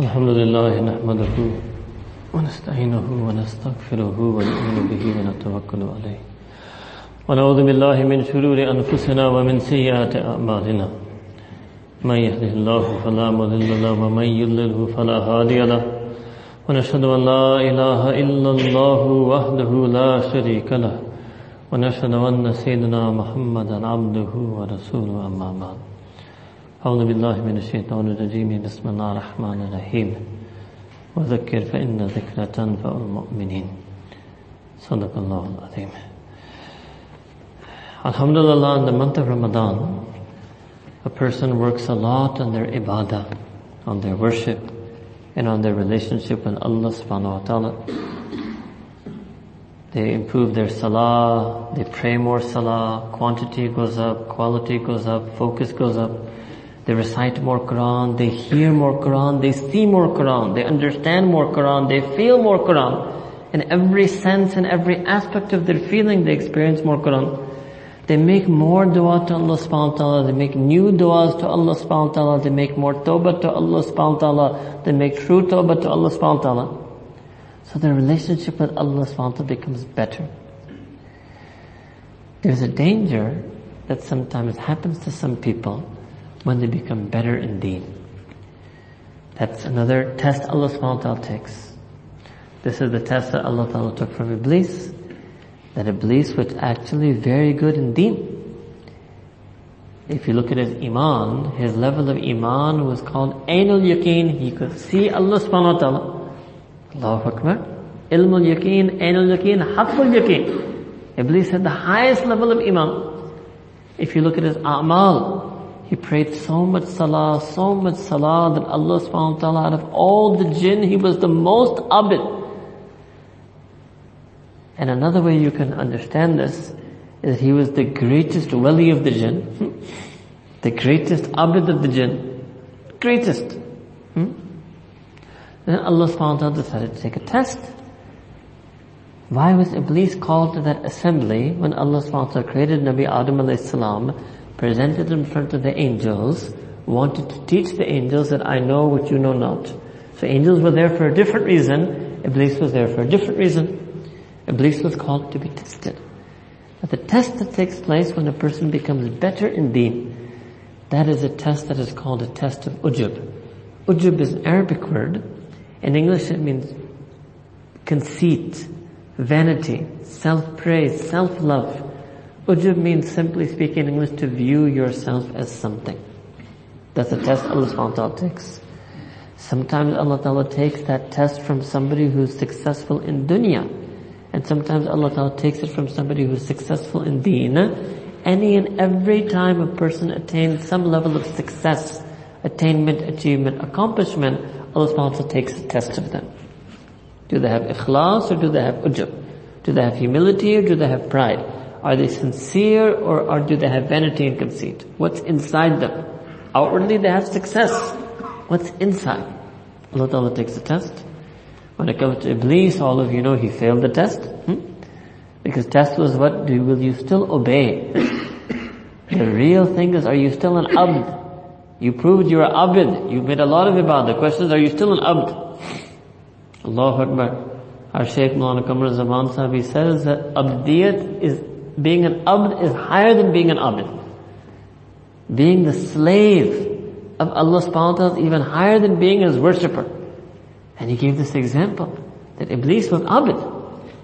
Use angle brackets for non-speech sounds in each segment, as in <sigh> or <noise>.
الحمد لله نحمده ونستعينه ونستغفره ونؤمن به ونتوكل عليه. ونعوذ بالله من شرور أنفسنا ومن سيئات أعمالنا. من يهده الله فلا مضل له ومن يضلله فلا هادي له. ونشهد أن لا إله إلا الله وحده لا شريك له. ونشهد أن سيدنا محمدا عبده ورسوله أما بعد. أعوذ بالله من الشيطان الرجيم بسم الله الرحمن الرحيم وذكر فإن ذكرى تنفع المؤمنين صدق الله العظيم Alhamdulillah in the month of Ramadan a person works a lot on their ibadah on their worship and on their relationship with Allah subhanahu wa ta'ala they improve their salah they pray more salah quantity goes up quality goes up focus goes up they recite more Quran, they hear more Quran, they see more Quran, they understand more Quran, they feel more Quran. In every sense and every aspect of their feeling, they experience more Quran. They make more dua to Allah subhanahu wa ta'ala, they make new duas to Allah subhanahu wa ta'ala, they make more tawbah to Allah subhanahu wa ta'ala, they make true tawbah to Allah subhanahu wa ta'ala. So their relationship with Allah subhanahu wa ta'ala becomes better. There's a danger that sometimes happens to some people when they become better in deen. That's another test Allah subhanahu wa ta'ala takes. This is the test that Allah ta'ala took from Iblis. That Iblis was actually very good in deen. If you look at his iman, his level of iman was called Ainul Yaqeen. He could see Allah subhanahu wa ta'ala. Allahu Akbar. Ilmul Yaqeen, Ainul Yaqeen, Haqqul Yaqeen. Iblis had the highest level of iman. If you look at his a'mal, he prayed so much salah, so much salah that Allah subhanahu wa ta'ala out of all the jinn, he was the most abid. And another way you can understand this is he was the greatest wali of the jinn. <laughs> the greatest abid of the jinn. Greatest. Hmm? Then Allah subhanahu wa ta'ala decided to take a test. Why was Iblis called to that assembly when Allah subhanahu wa ta'ala created Nabi Adam alayhi salam presented in front of the angels, wanted to teach the angels that I know what you know not. So angels were there for a different reason, Iblis was there for a different reason. Iblis was called to be tested. But the test that takes place when a person becomes better in deen, that is a test that is called a test of ujub. Ujub is an Arabic word. In English it means conceit, vanity, self-praise, self-love. Ujub means simply speaking in English to view yourself as something. That's a test Allah subhanahu wa ta'ala takes. Sometimes Allah ta'ala takes that test from somebody who's successful in dunya. And sometimes Allah ta'ala takes it from somebody who's successful in deen. Any and every time a person attains some level of success, attainment, achievement, accomplishment, Allah subhanahu wa ta'ala takes a test of them. Do they have ikhlas or do they have ujub? Do they have humility or do they have pride? Are they sincere or, or do they have vanity and conceit? What's inside them? Outwardly they have success. What's inside? Allah Ta'ala takes the test. When it comes to Iblis, all of you know he failed the test. Hmm? Because test was what, do, will you still obey? <coughs> the real thing is, are you still an abd? You proved you're an abd. You made a lot of ibadah. The question is, are you still an abd? Allahu Akbar. Our Shaykh Mulana Qamar Zaman Sahib, says that abdiyat is being an abd is higher than being an abid. Being the slave of Allah subhanahu wa ta'ala is even higher than being his worshipper. And he gave this example that Iblis was abid,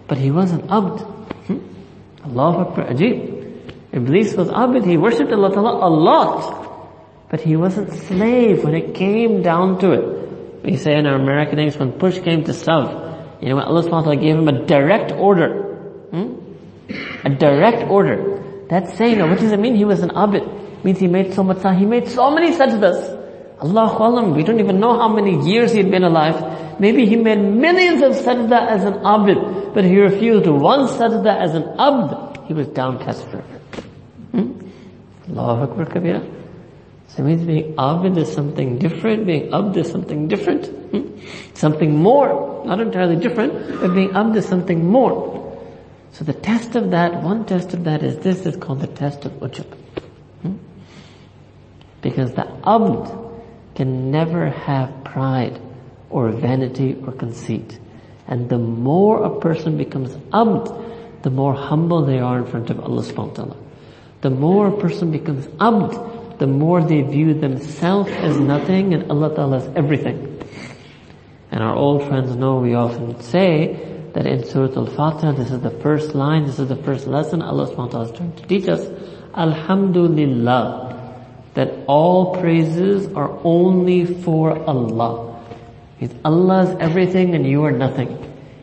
but he wasn't abd. Hmm? Allahu Akbar, Ajib. Iblis was abid, he worshipped Allah ta'ala a lot, but he wasn't slave when it came down to it. We say in our American English, when push came to shove, you know, Allah subhanahu wa ta'ala gave him a direct order, hmm? A direct order. That's saying, what does it mean he was an abid? means he made so much he made so many sajdas. Allahu Alam, we don't even know how many years he had been alive. Maybe he made millions of sajda as an abid, but he refused one sajda as an abd. He was downcast forever. Hmm? Allahu Akbar Kabira. So it means being abid is something different, being abd is something different. Hmm? Something more, not entirely different, but being abd is something more. So the test of that, one test of that is this, is called the test of ujub. Hmm? Because the abd can never have pride or vanity or conceit. And the more a person becomes abd, the more humble they are in front of Allah subhanahu wa ta'ala. The more a person becomes abd, the more they view themselves as nothing and Allah ta'ala as everything. And our old friends know we often say that in Surah Al-Fatiha, this is the first line, this is the first lesson Allah subhanahu wa ta'ala is trying to teach us. Alhamdulillah. That all praises are only for Allah. It's Allah's everything and you are nothing.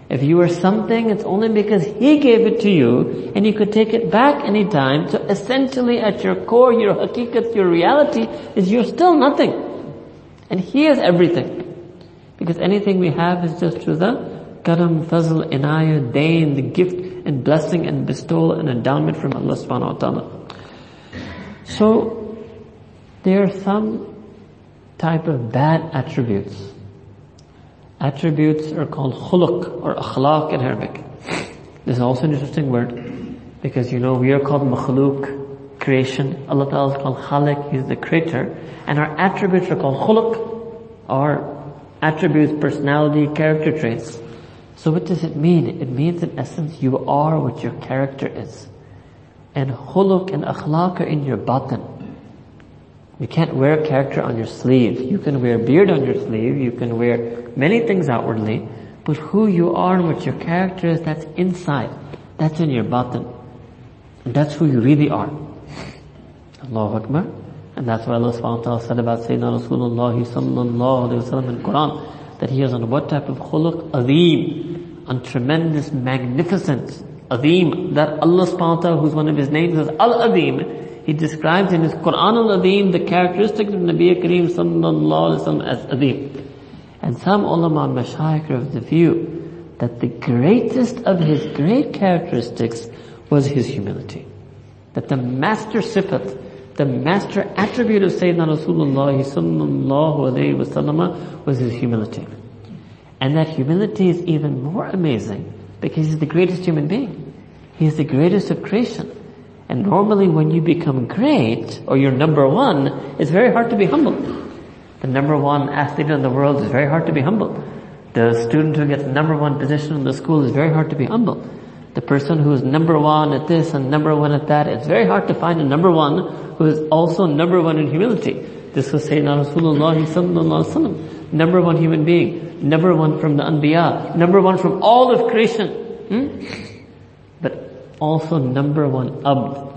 If you are something, it's only because He gave it to you and you could take it back anytime. So essentially at your core, your hakikat, your reality is you're still nothing. And He is everything. Because anything we have is just through the karam, fazl, inayah, dain, the gift and blessing and bestowal and endowment from Allah subhanahu wa ta'ala. So, there are some type of bad attributes. Attributes are called khuluq or akhlaq in Arabic. This is also an interesting word because you know we are called makhluk, creation. Allah Ta'ala is called khalik, He's the creator. And our attributes are called khuluq or attributes, personality, character traits. So what does it mean? It means in essence you are what your character is. And khuluq and akhlaq are in your batin. You can't wear character on your sleeve. You can wear beard on your sleeve. You can wear many things outwardly. But who you are and what your character is, that's inside. That's in your batin. And that's who you really are. Allahu Akbar. And that's why Allah subhanahu wa ta'ala said about Sayyidina Rasulullah sallallahu alayhi wa sallam in Quran, that he is on what type of khuluq? Azim. On tremendous magnificence. Azim. That Allah subhanahu who's one of his names is Al-Azim, he describes in his Quran al-Azim the characteristics of Nabi Kareem sallallahu alayhi wa as Azim. And some ulama mashayikh are of the view that the greatest of his great characteristics was his humility. That the master sifat, the master attribute of Sayyidina Rasulullah sallallahu alayhi was his humility. And that humility is even more amazing because he's the greatest human being. He's the greatest of creation. And normally when you become great, or you're number one, it's very hard to be humble. The number one athlete in the world is very hard to be humble. The student who gets the number one position in the school is very hard to be humble. The person who is number one at this and number one at that, it's very hard to find a number one who is also number one in humility. This was Sayyidina Rasulullah sallallahu alaihi wasallam. Number one human being. Number one from the Anbiya. Number one from all of creation. Hmm? But also number one abd.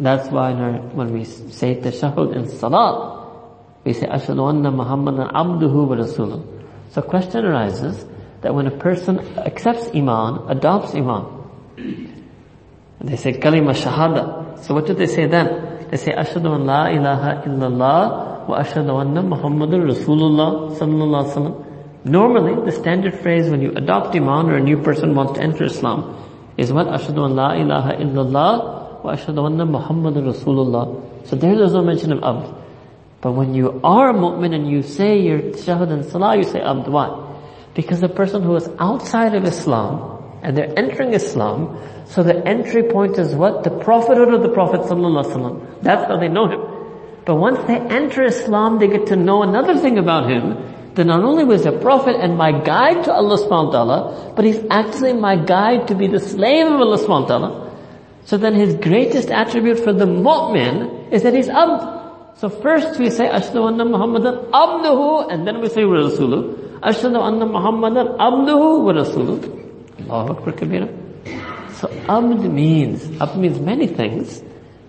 That's why our, when we say tashahud in salat, we say ashadu anna muhammadan abduhu wa rasuluh. So question arises that when a person accepts iman, adopts iman, they say kalima shahada. So what do they say then? They say, Ashadu an la ilaha illallah wa ashadu anna Muhammadur Rasulullah sallallahu alaihi wasallam. Normally, the standard phrase when you adopt Iman or a new person wants to enter Islam is what? Ashadu an la ilaha illallah wa ashadu anna Muhammadur Rasulullah. So there there's no mention of abd. But when you are a mu'min and you say your shahad and salah, you say abd. Why? Because the person who is outside of Islam and they're entering Islam, so the entry point is what? The prophethood of the Prophet. That's how they know him. But once they enter Islam, they get to know another thing about him, that not only was a prophet and my guide to Allah subhanahu wa ta'ala, but he's actually my guide to be the slave of Allah subhanahu wa ta'ala. So then his greatest attribute for the mu'min is that he's abd. So first we say, Ashhadu anna Muhammadan abduhu, and then we say Rasuluh. Ashhadu anna Muhammadan abduhu wa Rasuluh. Allahu Akbar Kabira. So abd means, abd means many things,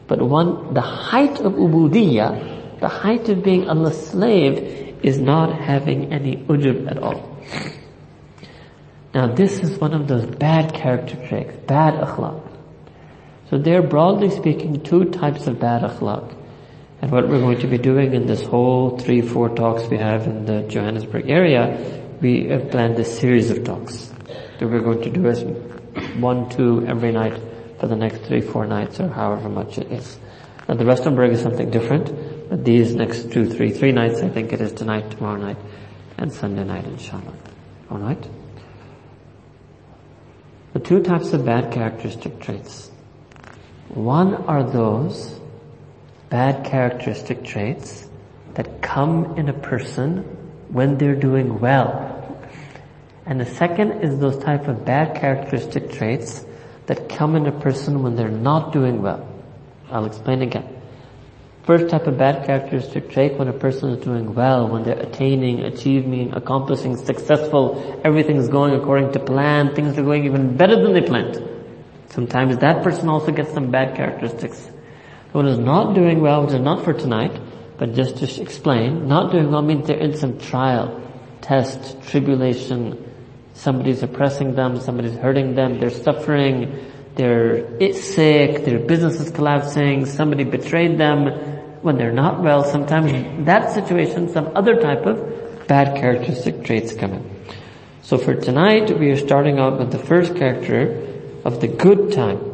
but one, the height of ubudiyya, the height of being Allah's slave is not having any ujub at all. Now this is one of those bad character traits, bad akhlaq. So there are broadly speaking two types of bad akhlaq. And what we're going to be doing in this whole three, four talks we have in the Johannesburg area, we have planned a series of talks that we're going to do as one, two every night for the next three, four nights or however much it is. Now the Rustenburg is something different, but these next two, three, three nights, I think it is tonight, tomorrow night, and Sunday night, inshallah. Alright? The two types of bad characteristic traits. One are those bad characteristic traits that come in a person when they're doing well. And the second is those type of bad characteristic traits that come in a person when they're not doing well. I'll explain again. First type of bad characteristic trait when a person is doing well, when they're attaining, achieving, accomplishing, successful, everything's going according to plan, things are going even better than they planned. Sometimes that person also gets some bad characteristics. One is not doing well, which is not for tonight, but just to explain, not doing well means they're in some trial, test, tribulation, somebody's oppressing them, somebody's hurting them, they're suffering, they're sick, their business is collapsing, somebody betrayed them, when they're not well, sometimes that situation, some other type of bad characteristic traits come in. So for tonight, we are starting out with the first character of the good time.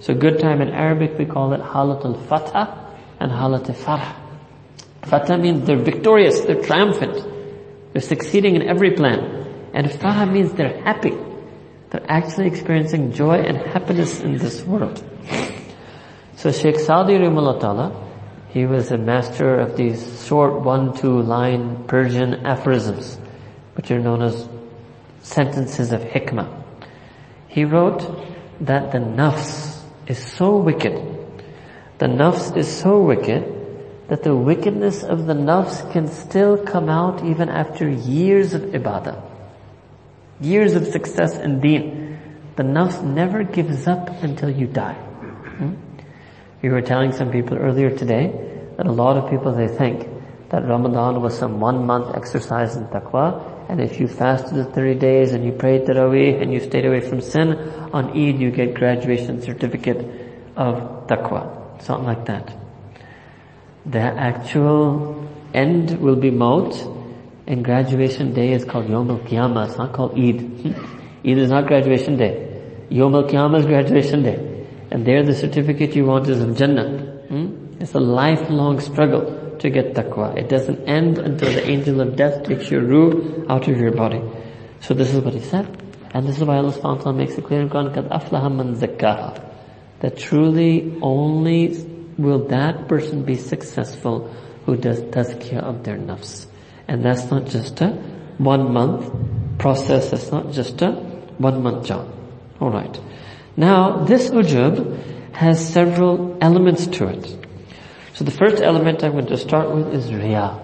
So good time in Arabic, we call it halat al-fatah and halat al-farah. Fatah means they're victorious, they're triumphant, they're succeeding in every plan. And farah means they're happy. They're actually experiencing joy and happiness in this world. So Sheikh Saadi Rahimullah he was a master of these short one, two line Persian aphorisms, which are known as sentences of hikmah. He wrote that the nafs is so wicked, the nafs is so wicked that the wickedness of the nafs can still come out even after years of ibadah. Years of success in deen. The nafs never gives up until you die. Hmm? We were telling some people earlier today that a lot of people they think that Ramadan was some one month exercise in taqwa and if you fasted the 30 days and you prayed Taraweeh and you stayed away from sin, on Eid you get graduation certificate of taqwa. Something like that. The actual end will be maut and graduation day is called Yom Al-Qiyamah. It's not called Eid. <laughs> Eid is not graduation day. Yom Al-Qiyamah is graduation day. And there the certificate you want is of Jannah. Hmm? It's a lifelong struggle to get taqwa. It doesn't end until the angel of death takes your ruh out of your body. So this is what he said. And this is why Allah subhanahu wa ta'ala makes it clear in Quran, قَدْ أَفْلَهَ مَنْ زَكَّاهَا That truly only will that person be successful who does tazkiyah of their nafs. And that's not just a one month process, that's not just a one month job. Alright. Now, this ujub has several elements to it. So the first element I'm going to start with is Riya.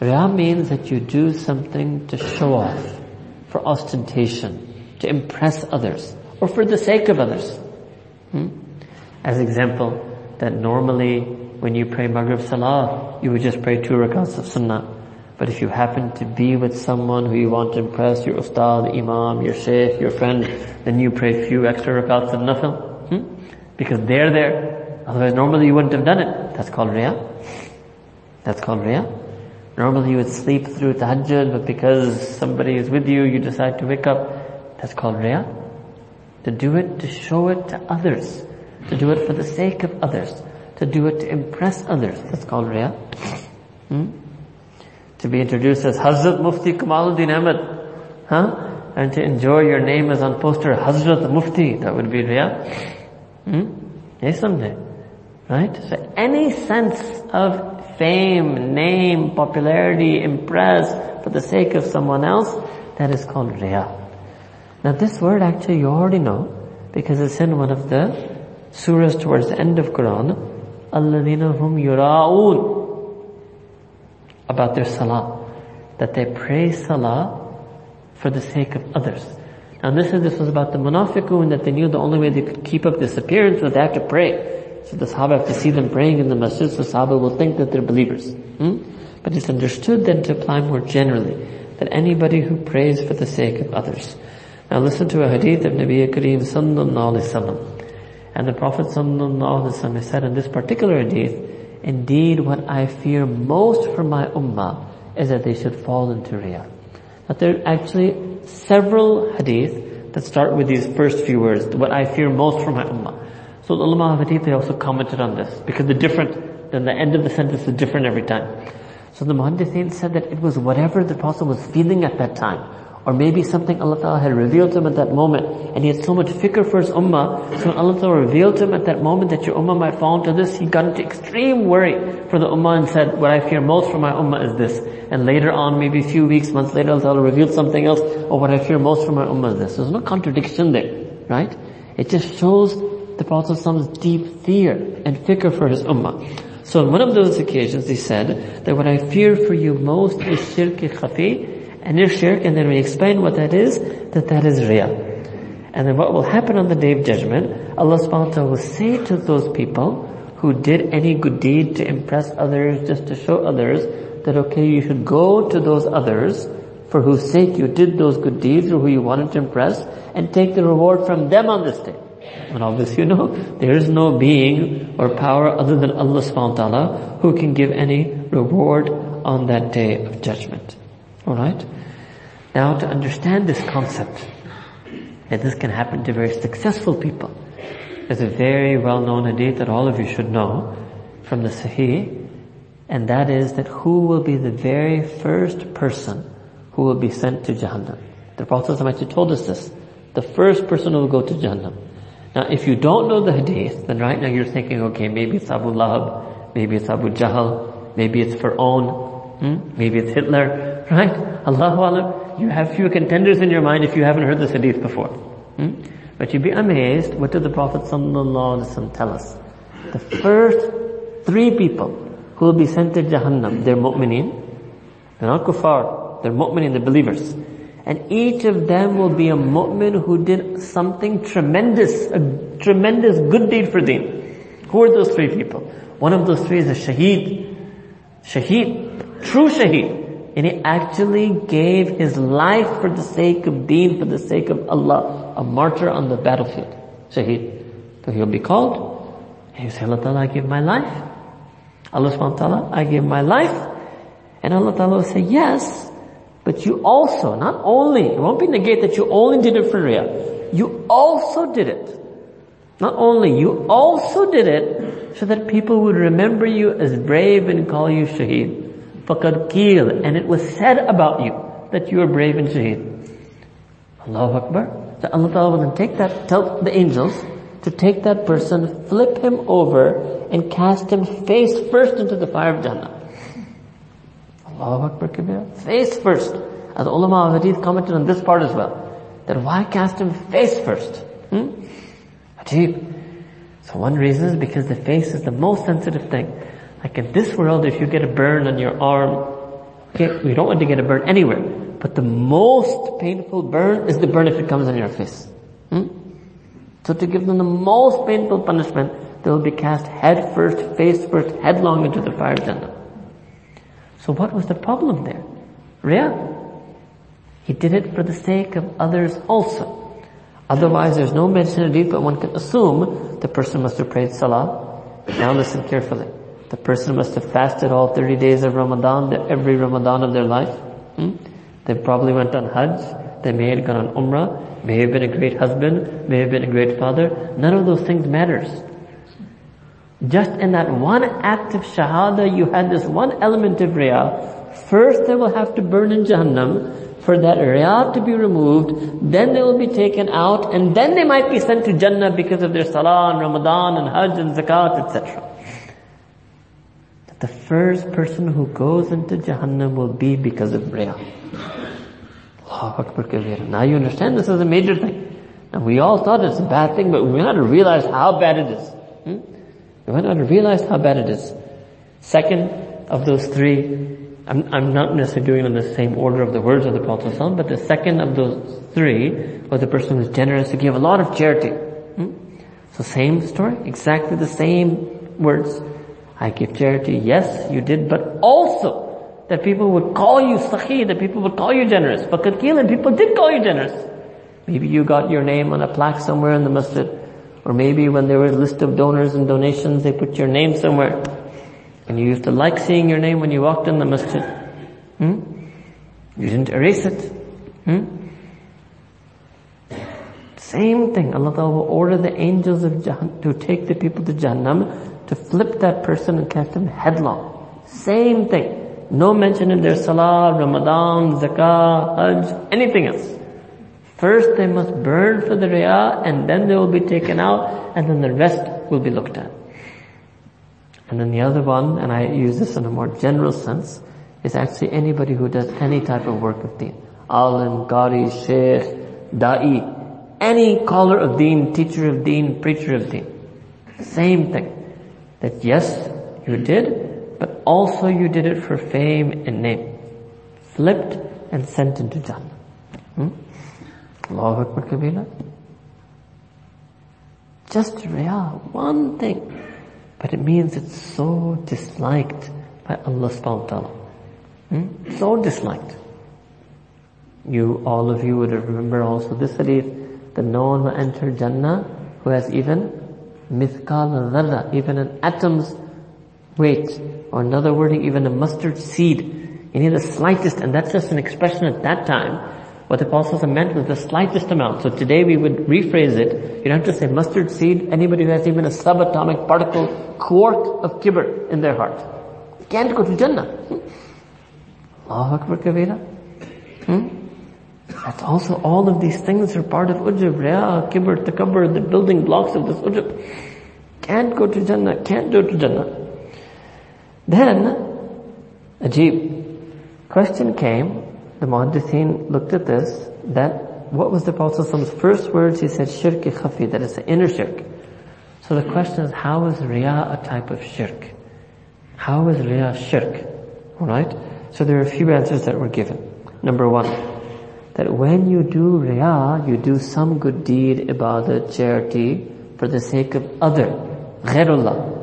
Riya means that you do something to show off, for ostentation, to impress others, or for the sake of others. Hmm? As example, that normally when you pray Maghrib Salah, you would just pray two rakats of Sunnah. But if you happen to be with someone who you want to impress, your ustad, imam, your sheikh, your friend, then you pray few extra rakats of nafil. Hmm? Because they're there. Otherwise normally you wouldn't have done it. That's called Riya. That's called Riya. Normally you would sleep through tahajjud, but because somebody is with you, you decide to wake up. That's called Riya. To do it, to show it to others. To do it for the sake of others. To do it to impress others. That's called Riya. Hmm? To be introduced as Hazrat Mufti Kamaluddin Ahmad. Huh? And to enjoy your name as on poster Hazrat Mufti. That would be Riya. Hmm? Yes, someday. Right? So any sense of fame, name, popularity, impress for the sake of someone else, that is called riyah. Now this word actually you already know because it's in one of the surahs towards the end of Quran. Alladina hum yura'un about their salah. That they pray salah for the sake of others. Now this is, this was about the munafiqun that they knew the only way they could keep up this appearance was they have to pray. So the Sahaba to see them praying in the masjid, so Sahaba will think that they're believers. Hmm? But it's understood then to apply more generally, that anybody who prays for the sake of others. Now listen to a hadith of Nabi Kareem sallallahu alayhi wasallam. And the Prophet sallallahu wasallam said in this particular hadith, indeed what I fear most for my ummah is that they should fall into riyah. But there are actually several hadith that start with these first few words, what I fear most for my ummah. So the ulama of hadith, they also commented on this because the different, then the end of the sentence is different every time. So the muhaddithin said that it was whatever the Prophet was feeling at that time, Or maybe something Allah Ta'ala had revealed to him at that moment and he had so much fikr for his ummah. So Allah Ta'ala revealed to him at that moment that your ummah might fall into this, he got into extreme worry for the ummah and said, what I fear most for my ummah is this. And later on, maybe a few weeks, months later, Allah Ta'ala revealed something else, or oh, what I fear most for my ummah is this. There's no contradiction there, right? It just shows the Prophet's deep fear and fikr for his ummah. So on one of those occasions he said that what I fear for you most is shirk khafi, and if shirk, and then we explain what that is, that that is real. And then what will happen on the day of judgment, Allah subhanahu wa ta'ala will say to those people who did any good deed to impress others, just to show others, that okay, you should go to those others for whose sake you did those good deeds or who you wanted to impress and take the reward from them on this day. And obviously <laughs> you know, there is no being or power other than Allah subhanahu wa ta'ala who can give any reward on that day of judgment. Alright? Now to understand this concept, that this can happen to very successful people, there's a very well-known hadith that all of you should know from the Sahih, and that is that who will be the very first person who will be sent to Jahannam. The Prophet told us this. The first person who will go to Jahannam. Now if you don't know the hadith, then right now you're thinking, okay, maybe it's Abu Lahab, maybe it's Abu Jahl, maybe it's Fir'aun, hmm? maybe it's Hitler, right? Allahu Alam, you have few contenders in your mind if you haven't heard this hadith before. Hmm? But you'd be amazed, what did the Prophet ﷺ tell us? The first three people who will be sent to Jahannam, they're mu'mineen, they're not kuffar, they're mu'mineen, they're believers. And each of them will be a mu'min who did something tremendous, a tremendous good deed for deen. Who are those three people? One of those three is a shaheed. Shaheed. True shaheed. And he actually gave his life for the sake of deen, for the sake of Allah. A martyr on the battlefield. Shaheed. So he'll be called. And he'll say, Allah Ta'ala, I give my life. Allah subhanahu wa ta'ala, I give my life. And Allah Ta'ala will say, yes, but you also, not only, it won't be negate that you only did it for Ria. You also did it. Not only, you also did it so that people would remember you as brave and call you Shaheed. Faqad And it was said about you that you were brave and Shaheed. Allahu Akbar. That Allah Ta'ala will then take that, tell the angels to take that person, flip him over, and cast him face first into the fire of Jannah. Allahu Akbar Kabir. Face first. As ulama of hadith commented on this part as well. That why cast him face first? Hmm? Ajib. So one reason is because the face is the most sensitive thing. Like in this world, if you get a burn on your arm, okay, we don't want to get a burn anywhere. But the most painful burn is the burn if it comes on your face. Hmm? So to give them the most painful punishment, they will be cast head first, face first, headlong into the fire Jannah. So what was the problem there? Riyah. He did it for the sake of others also. Otherwise there's no mention of it, but one can assume the person must have prayed salah. Now listen carefully. The person must have fasted all 30 days of Ramadan, every Ramadan of their life. Hmm? They probably went on Hajj. They may have gone on Umrah. May have been a great husband. May have been a great father. None of those things matters. Just in that one act of Shahada, you had this one element of Riyah. First they will have to burn in Jahannam for that Riyah to be removed. Then they will be taken out and then they might be sent to Jannah because of their Salah and Ramadan and Hajj and Zakat, etc That the first person who goes into Jahannam will be because of Riyah. Now you understand this is a major thing. Now we all thought it's a bad thing, but we had to realize how bad it is. We had to realize how bad it is. Second of those three, I'm, I'm not necessarily doing in the same order of the words of the Prophet but the second of those three was the person was generous to give a lot of charity. Hmm? So same story, exactly the same words. I give charity. Yes, you did, but also that people would call you sahi, that people would call you generous. But and people did call you generous. Maybe you got your name on a plaque somewhere in the masjid. Or maybe when there was a list of donors and donations, they put your name somewhere. And you used to like seeing your name when you walked in the masjid. Hmm? You didn't erase it. Hmm? Same thing. Allah will order the angels of Jahannam to take the people to Jahannam to flip that person and cast him headlong. Same thing. No mention in their salah, Ramadan, zakah, hajj, anything else. First they must burn for the riyah and then they will be taken out and then the rest will be looked at. And then the other one, and I use this in a more general sense, is actually anybody who does any type of work of deen. Alim, Qari, Sheikh, Da'i, any caller of deen, teacher of deen, preacher of deen. Same thing. That yes, you did, but also you did it for fame and name. Flipped and sent into Jannah. Hmm? Allahu Akbar Kabira. Just riyah, one thing. But it means it's so disliked by Allah subhanahu wa ta'ala. Hmm? So disliked. You, all of you would remember also this hadith, that no one will enter Jannah who has even mithqal dharra, even an atom's weight, or another wording, even a mustard seed. You need the slightest, and that's just an expression at that time. What the Apostle meant was the slightest amount. So today we would rephrase it. You don't have to say mustard seed. Anybody who has even a subatomic particle, quark of kibr in their heart. Can't go to Jannah. Hmm? Allahu Akbar. Hmm? That's also all of these things are part of ujub, riya, kibr, takabbur, the building blocks of this ujub. Can't go to Jannah, can't go to Jannah. Then, Ajib, question came, the Muhaddithin looked at this, that what was the Prophet's first words? He said, shirk khafi, that is the inner shirk. So the question is, how is riya a type of shirk? How is riya shirk? Alright? So there are a few answers that were given. Number one, that when you do riya, you do some good deed, ibadat, charity, for the sake of other, ghairullah.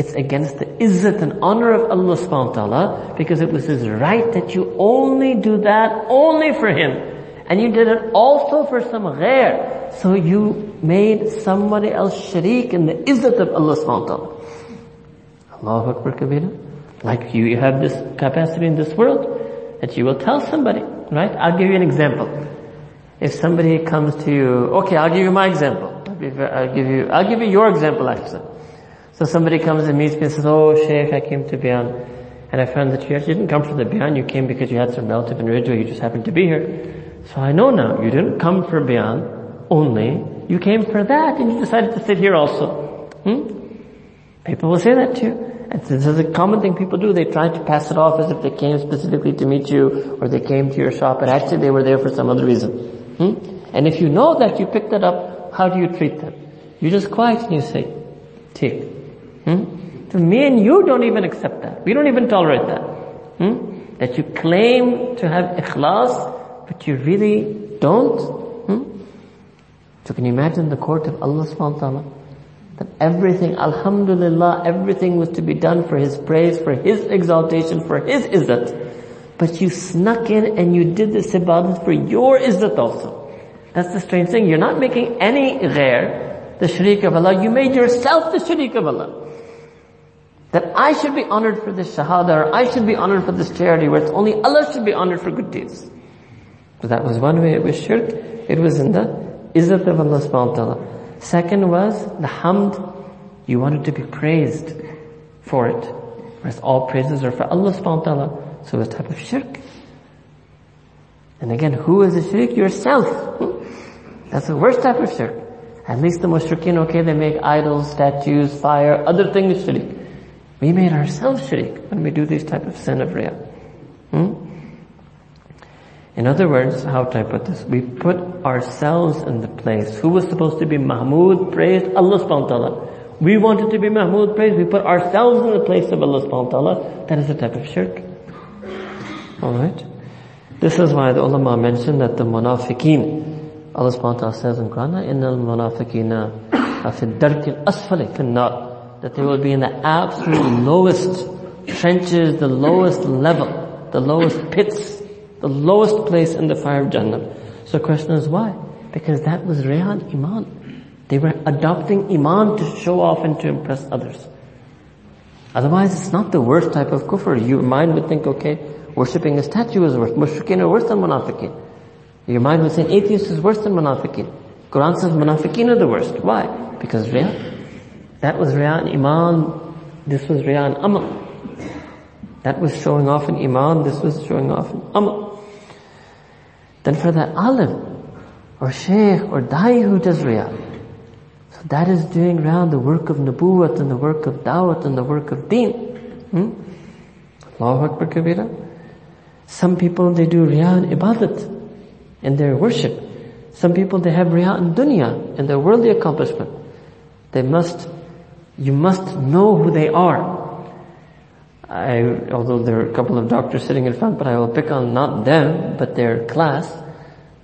It's against the izzat and honor of Allah subhanahu wa ta'ala because it was His right that you only do that only for Him. And you did it also for some ghair. So you made somebody else sharik in the izzat of Allah subhanahu wa ta'ala. Allahu Akbar Kabira. Like you, you have this capacity in this world that you will tell somebody, right? I'll give you an example. If somebody comes to you, okay, I'll give you my example. I'll give you, I'll give you your example actually. So somebody comes and meets me and says, oh Sheikh, I came to Bayan. And I found that you actually didn't come for the Bayan, you came because you had some relative in Ridgeway, you just happened to be here. So I know now, you didn't come for Bayan only, you came for that and you decided to sit here also. Hmm? People will say that to you. And this is a common thing people do. They try to pass it off as if they came specifically to meet you or they came to your shop and actually they were there for some other reason. Hmm? And if you know that you picked that up, how do you treat them? You just quiet and you say, take. Hmm? So me and you don't even accept that. We don't even tolerate that. Hmm? That you claim to have ikhlas, but you really don't. Hmm? So can you imagine the court of Allah subhanahu wa ta'ala? That everything, alhamdulillah, everything was to be done for His praise, for His exaltation, for His izzat. But you snuck in and you did this ibadat for your izzat also. That's the strange thing. You're not making any ghair, the sharik of Allah. You made yourself the sharik of Allah. That I should be honored for this shahada, or I should be honored for this charity, where it's only Allah should be honored for good deeds. So that was one way it was shirk. It was in the izzat of Allah subhanahu wa ta'ala. Second was the hamd. You wanted to be praised for it. Whereas all praises are for Allah subhanahu wa ta'ala. So a type of shirk. And again, who is the shirk? Yourself. Hmm? That's the worst type of shirk. At least the mushrikeen, okay, they make idols, statues, fire, other things shirk. We made ourselves shirk when we do this type of sin of riyah. Hmm? In other words, how do I put this? We put ourselves in the place. Who was supposed to be Mahmud praised? Allah subhanahu wa ta'ala. We wanted to be Mahmud praised. We put ourselves in the place of Allah subhanahu wa ta'ala. That is a type of shirk. Alright? This is why the ulama mentioned that the munafiqeen, Allah subhanahu wa ta'ala says in Quran, إِنَّ الْمُنَافِقِينَ فِي الدَّرْكِ الْأَسْفَلِ فِي النَّارِ that they will be in the absolute lowest trenches, the lowest level, the lowest pits the lowest place in the fire of Jannah. So the question is why? Because that was Rehan Iman. They were adopting Iman to show off and to impress others. Otherwise, it's not the worst type of kufr. Your mind would think, okay, worshipping a statue is worse. Mushrikeen are worse than munafiqeen. Your mind would say atheist is worse than munafiqeen. Quran says munafiqeen are the worst. Why? Because Riya. That was Riya and Iman. This was Riya and Amal. That was showing off in iman, this was showing off in amal. Then for that alim, or sheikh, or dai who does riyah, so that is doing around the work of nubuwat and the work of dawat and the work of deen. Hmm? Allahu Akbar Kabira. Some people they do riyah and ibadat in their worship. Some people they have riyah in dunya in their worldly accomplishment. They must, you must know who they are. I, although there are a couple of doctors sitting in front, but I will pick on not them, but their class.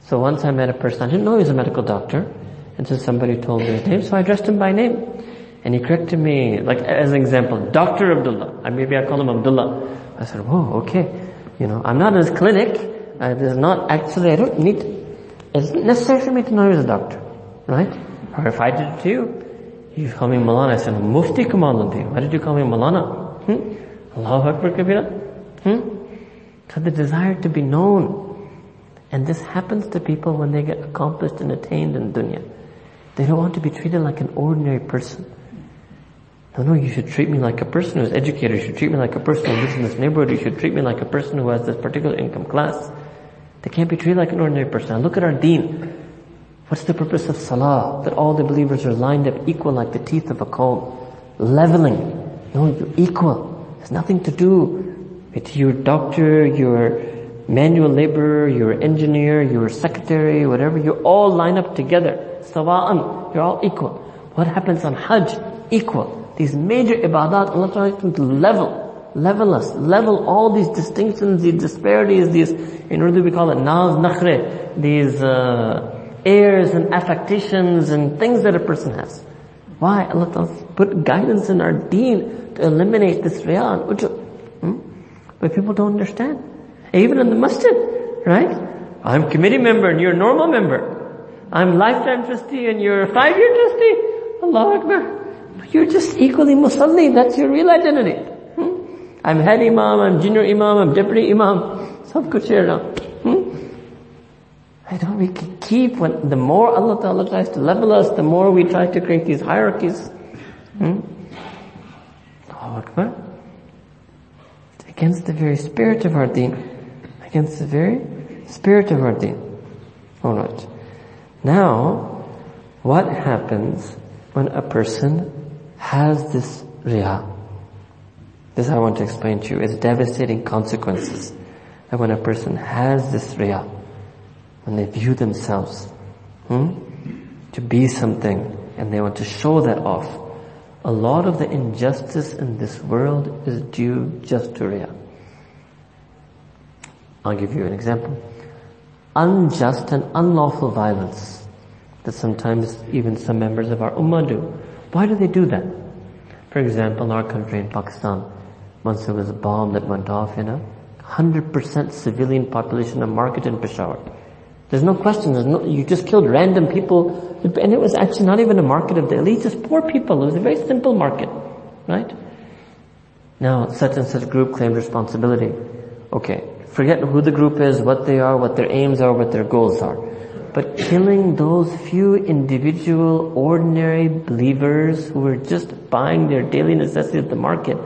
So once I met a person, I didn't know he was a medical doctor, and so somebody told me his name, so I addressed him by name. And he corrected me, like as an example, Dr. Abdullah. Maybe I call him Abdullah. I said, whoa, okay. You know, I'm not in his clinic. Uh, there's not actually, I don't need, it's necessary for me to know he's a doctor. Right? Or if I did it to you, you call me Malana. I said, Mufti Kamaluddin. Why did you call me Malana? Hmm? Allahu Akbar Kabira. Hmm? So the desire to be known. And this happens to people when they get accomplished and attained in dunya. They don't want to be treated like an ordinary person. No, no, you should treat me like a person who's educated. You should treat me like a person who lives in this neighborhood. You should treat me like a person who has this particular income class. They can't be treated like an ordinary person. Now look at our deen. What's the purpose of salah? That all the believers are lined up equal like the teeth of a comb. Leveling. No, you're equal. It's nothing to do with your doctor, your manual laborer, your engineer, your secretary, whatever. You all line up together. Sawa'an. You're all equal. What happens on Hajj? Equal. These major ibadat, Allah tries to level. Level us. Level all these distinctions, these disparities, these, in Urdu we call it naz nakhre, these uh, airs and affectations and things that a person has. Why? Allah put guidance in our deen to eliminate this riya. Hmm? But people don't understand. Even in the masjid, right? I'm committee member and you're a normal member. I'm lifetime trustee and you're a five-year trustee. Allah Akbar. You're just equally musalli. That's your real identity. Hmm? I'm head imam, I'm junior imam, I'm deputy imam. Sab kuch. Hmm? I don't, we can keep when, the more Allah Ta'ala tries to level us, the more we try to create these hierarchies. Hmm? Akbar. Against the very spirit of our deen. Against the very spirit of our deen. Alright. Now, what happens when a person has this riya? This I want to explain to you. It's devastating consequences. That when a person has this riya, when they view themselves hmm, to be something and they want to show that off, a lot of the injustice in this world is due just to Riyah. I'll give you an example. Unjust and unlawful violence that sometimes even some members of our ummah do. Why do they do that? For example, in our country in Pakistan, once there was a bomb that went off in a 100% civilian population, a market in Peshawar. There's no question. There's no, you just killed random people, and it was actually not even a market of the elite, just poor people. It was a very simple market, right? Now, such and such group claimed responsibility. Okay, forget who the group is, what they are, what their aims are, what their goals are. But killing those few individual, ordinary believers who were just buying their daily necessities at the market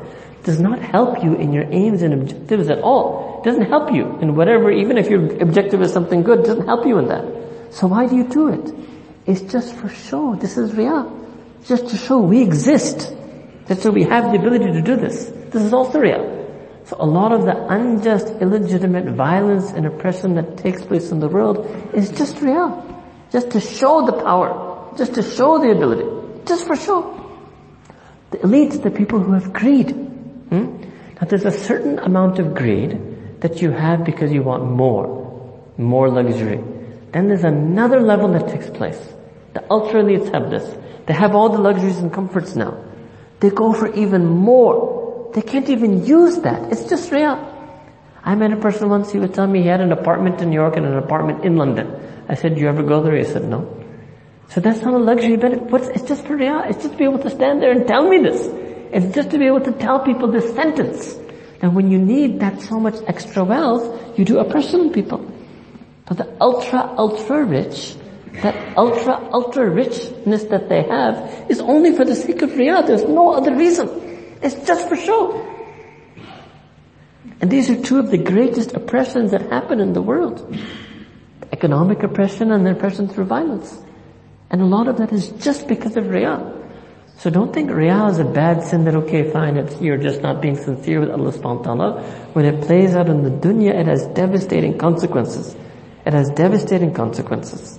does not help you in your aims and objectives at all. It doesn't help you in whatever, even if your objective is something good, doesn't help you in that. So why do you do it? It's just for show. This is riyah. Just to show we exist. Just so we have the ability to do this. This is also riyah. So a lot of the unjust, illegitimate violence and oppression that takes place in the world is just riyah. Just to show the power. Just to show the ability. Just for show. The elites, the people who have greed, Hmm? Now there's a certain amount of greed that you have because you want more, more luxury. Then there's another level that takes place. The ultra elites have this. They have all the luxuries and comforts now. They go for even more. They can't even use that. It's just real. I met a person once, he was telling me he had an apartment in New York and an apartment in London. I said, do you ever go there? He said, no. So that's not a luxury, but it's just for riyah. It's just to be able to stand there and tell me this. It's just to be able to tell people this sentence. And when you need that so much extra wealth, you do oppression on people. But the ultra, ultra rich, that ultra, ultra richness that they have is only for the sake of riyah. There's no other reason. It's just for show. And these are two of the greatest oppressions that happen in the world. Economic oppression and the oppression through violence. And a lot of that is just because of Riyah. So don't think Riyah is a bad sin that okay fine, it's, you're just not being sincere with Allah subhanahu wa ta'ala. When it plays out in the dunya, it has devastating consequences. It has devastating consequences.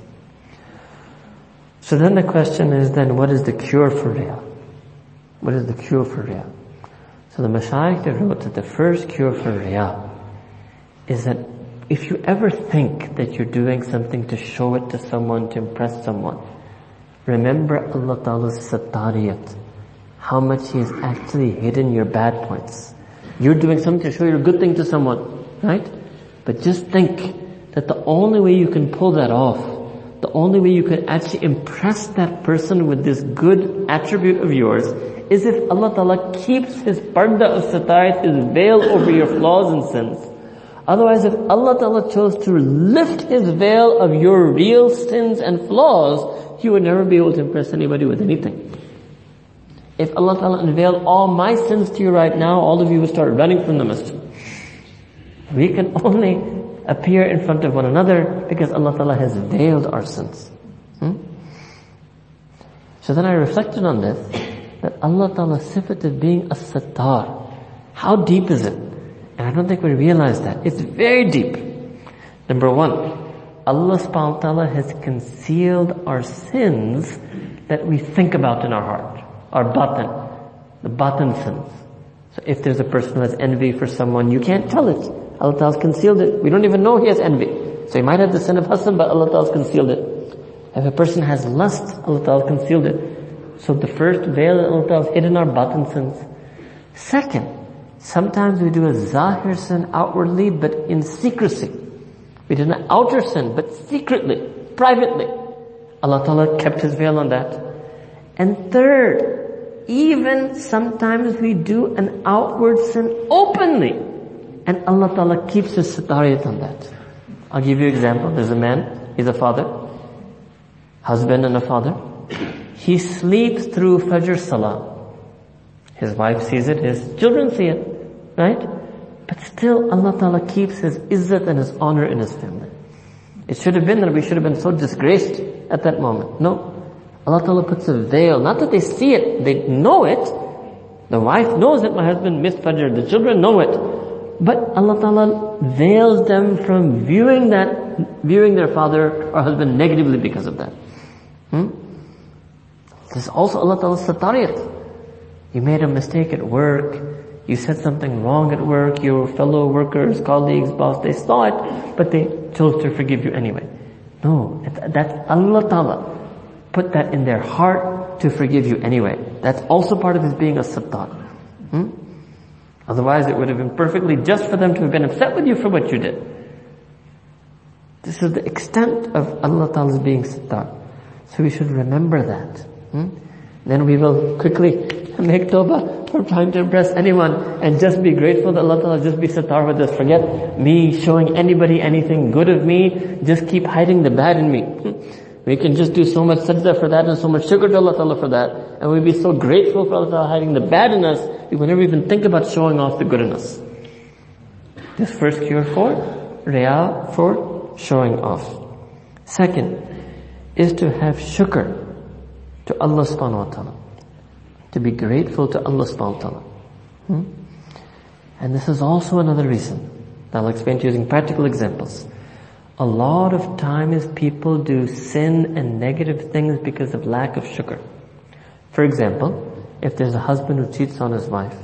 So then the question is then what is the cure for Riyah? What is the cure for Riyah? So the Mashaykh wrote that the first cure for Riyah is that if you ever think that you're doing something to show it to someone, to impress someone, Remember Allah Ta'ala's satariyat. How much He has actually hidden your bad points. You're doing something to show your good thing to someone, right? But just think that the only way you can pull that off, the only way you can actually impress that person with this good attribute of yours is if Allah Ta'ala keeps His parda of satariyat, His veil over your flaws and sins. Otherwise, if Allah Ta'ala chose to lift His veil of your real sins and flaws, you would never be able to impress anybody with anything. If Allah Ta'ala unveiled all my sins to you right now, all of you would start running from the masjid. We can <laughs> only appear in front of one another because Allah Ta'ala has veiled our sins. Hmm? So then I reflected on this, that Allah Ta'ala sifat of being a sattar. How deep is it? And I don't think we realize that. It's very deep. Number one, Allah subhanahu wa ta'ala has concealed our sins that we think about in our heart. Our batin. The batin sins. So if there's a person who has envy for someone, you can't tell it. Allah has concealed it. We don't even know he has envy. So he might have the sin of hasad, but Allah has concealed it. If a person has lust, Allah has concealed it. So the first veil that Allah has hidden our batin sins. Second, sometimes we do a zahir sin outwardly, but in secrecy. We did an outer sin, but secretly, privately. Allah Ta'ala kept His veil on that. And third, even sometimes we do an outward sin openly. And Allah Ta'ala keeps His sitariyat on that. I'll give you an example. There's a man, he's a father, husband and a father. He sleeps through Fajr Salah. His wife sees it, his children see it, right? But still Allah Ta'ala keeps His izzat and His honor in His family. It should have been that we should have been so disgraced at that moment. No. Allah Ta'ala puts a veil. Not that they see it, they know it. The wife knows that my husband missed Fajr. The children know it. But Allah Ta'ala veils them from viewing that, viewing their father or husband negatively because of that. Hmm? This is also Allah Ta'ala's satariyat. You made a mistake at work, you said something wrong at work, your fellow workers, colleagues, boss, they saw it, but they chose to forgive you anyway. No, that's Allah Ta'ala put that in their heart to forgive you anyway. That's also part of his being a sattar. Hmm? Otherwise it would have been perfectly just for them to have been upset with you for what you did. This is the extent of Allah Ta'ala's being sattar. So we should remember that. Hmm? Then we will quickly make tawbah for trying to impress anyone and just be grateful that Allah Ta'ala just be sattar with us. Forget me showing anybody anything good of me. Just keep hiding the bad in me. We can just do so much sajda for that and so much shukr to Allah Ta'ala for that. And we'd be so grateful for Allah Ta'ala hiding the bad in us, we would never even think about showing off the good in us. This first cure for Riyah for showing off. Second is to have shukr to Allah subhanahu wa ta'ala to be grateful to Allah subhanahu wa ta'ala. Hmm? And this is also another reason. I'll explain to using practical examples. A lot of times people do sin and negative things because of lack of shukr. For example, if there's a husband who cheats on his wife,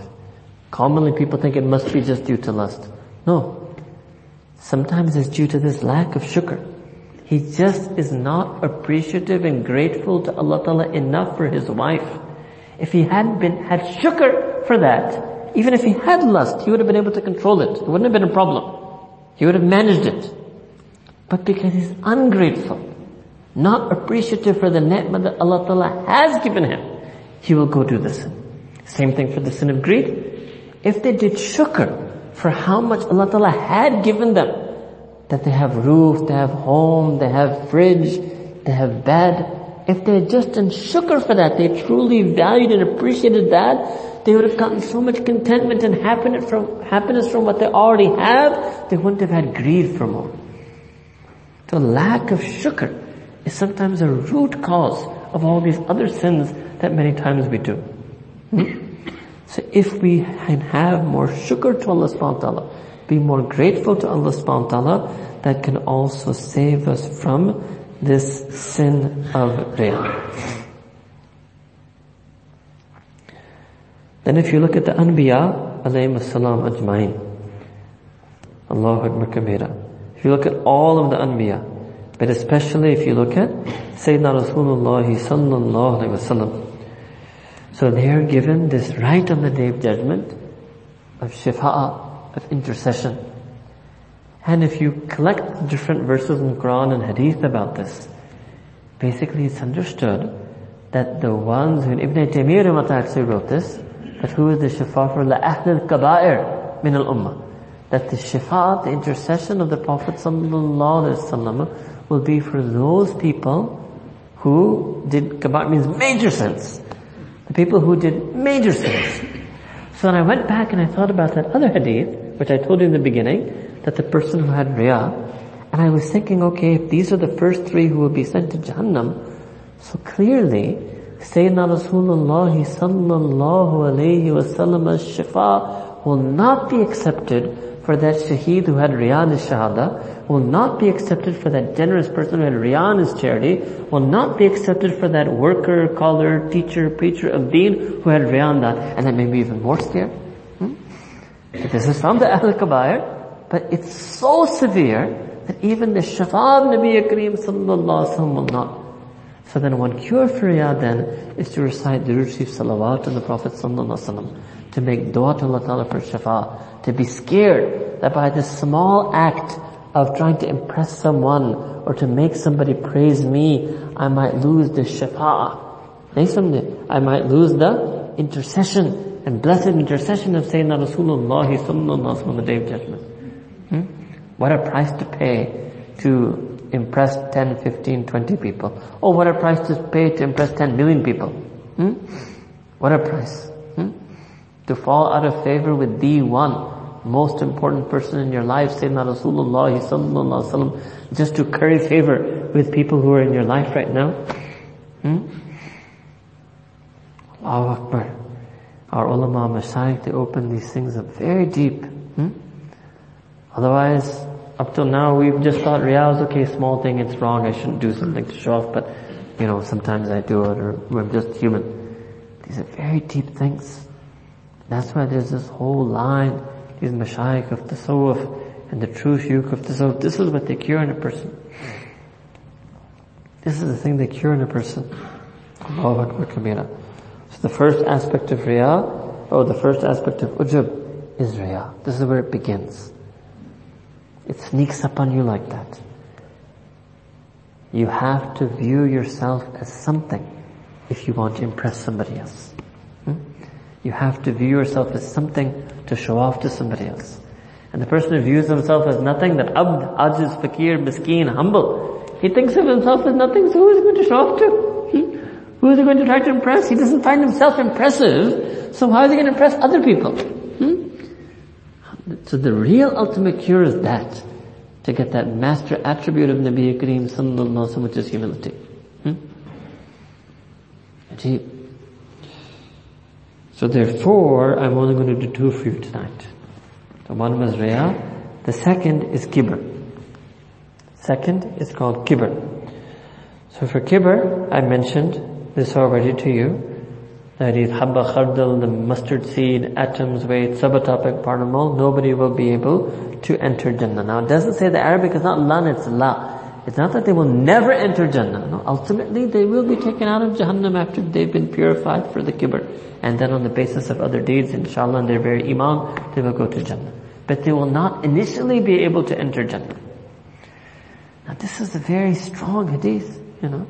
commonly people think it must be just due to lust. No. Sometimes it's due to this lack of shukr. He just is not appreciative and grateful to Allah Ta'ala enough for his wife. If he hadn't been, had shukr for that, even if he had lust, he would have been able to control it. It wouldn't have been a problem. He would have managed it. But because he's ungrateful, not appreciative for the ni'mah that Allah Ta'ala has given him, he will go do the sin. Same thing for the sin of greed. If they did shukr for how much Allah Ta'ala had given them, that they have roof, they have home, they have fridge, they have bed, if they had just done shukr for that, they truly valued and appreciated that, they would have gotten so much contentment and happiness from, happiness from what they already have, they wouldn't have had greed for more. The lack of shukr is sometimes a root cause of all these other sins that many times we do. Hmm? So if we can have more shukr to Allah subhanahu wa ta'ala, be more grateful to Allah subhanahu wa ta'ala, that can also save us from this sin of riyah. Then if you look at the Anbiya, alayhi salam ajmain, Allahu Akbar kabira. If you look at all of the Anbiya, but especially if you look at Sayyidina Rasulullah sallallahu alayhi wasallam, so they are given this right on the day of judgment of shifa'a, of intercession. And if you collect different verses in Quran and Hadith about this, basically it's understood that the ones who Ibn Taymiyyah actually wrote this, that who is the shifa for la'ahl al-kaba'ir min al-ummah. That the shifa, the intercession of the Prophet wasallam will be for those people who did kaba'ir means major sins. The people who did major sins. So when I went back and I thought about that other hadith, which I told you in the beginning, that the person who had riyah, and I was thinking, okay, if these are the first three who will be sent to Jahannam, so clearly, Sayyidina Rasulullah sallallahu alayhi wasallam's shifa will not be accepted for that shaheed who had riyad shahada, will not be accepted for that generous person who had riyan as charity, will not be accepted for that worker, caller, teacher, preacher of deen who had riyan that, and that may be even more scared. Hmm? This is from the Ahl Kabair, but it's so severe that even the Shafa of Nabi Kareem sallallahu will not. So then one cure for riyad then is to recite the Sharif salawat on the Prophet sallallahu to make dua to Allah Ta'ala for shafa, to be scared that by this small act of trying to impress someone or to make somebody praise me, I might lose the shafa. I might lose the intercession and blessed intercession of Sayyidina Rasulullah on the day of judgment. Hmm? What a price to pay to impress 10, 15, 20 people. Oh, what a price to pay to impress 10 million people. Hmm? What a price. Hmm? To fall out of favor with the one most important person in your life, Sayyidina Rasulullah sallallahu just to curry favor with people who are in your life right now? Hmm? Allahu Akbar. Our ulama, mashayikh, they open these things up very deep. Hmm? Otherwise, up till now, we've just thought riyah is okay, small thing, it's wrong, I shouldn't do something to show off, but, you know, sometimes I do it, or I'm just human. These are very deep things. That's why there's this whole line, these mashayikh of tasawwuf, and the true shuyukh of tasawwuf. This is what they cure in a person. This is the thing they cure in a person. Allahu Akbar Kabira. So the first aspect of riyah, oh, or the first aspect of ujub, is riyah. This is where it begins. It sneaks up on you like that. You have to view yourself as something if you want to impress somebody else. Hmm? You have to view yourself as something to show off to somebody else. And the person who views himself as nothing, that abd, ajiz, fakir, miskeen, humble, he thinks of himself as nothing, so who is he going to show off to? Hmm? Who is he going to try to impress? He doesn't find himself impressive, so how is he going to impress other people? So the real ultimate cure is that. To get that master attribute of Nabi Kareem sallallahu alaihi which is humility. Hmm? So therefore, I'm only going to do two for you tonight. The one was Riyah. The second is Kibr. Second is called Kibr. So for Kibr, I mentioned this already to you. That is habba khardal, the mustard seed, atoms, weight, subatomic particle, nobody will be able to enter Jannah. Now it doesn't say the Arabic is not lan, it's la. It's not that they will never enter Jannah. No, ultimately they will be taken out of Jahannam after they've been purified for the kibr. And then on the basis of other deeds, inshallah, and their very iman, they will go to Jannah. But they will not initially be able to enter Jannah. Now this is a very strong hadith, you know.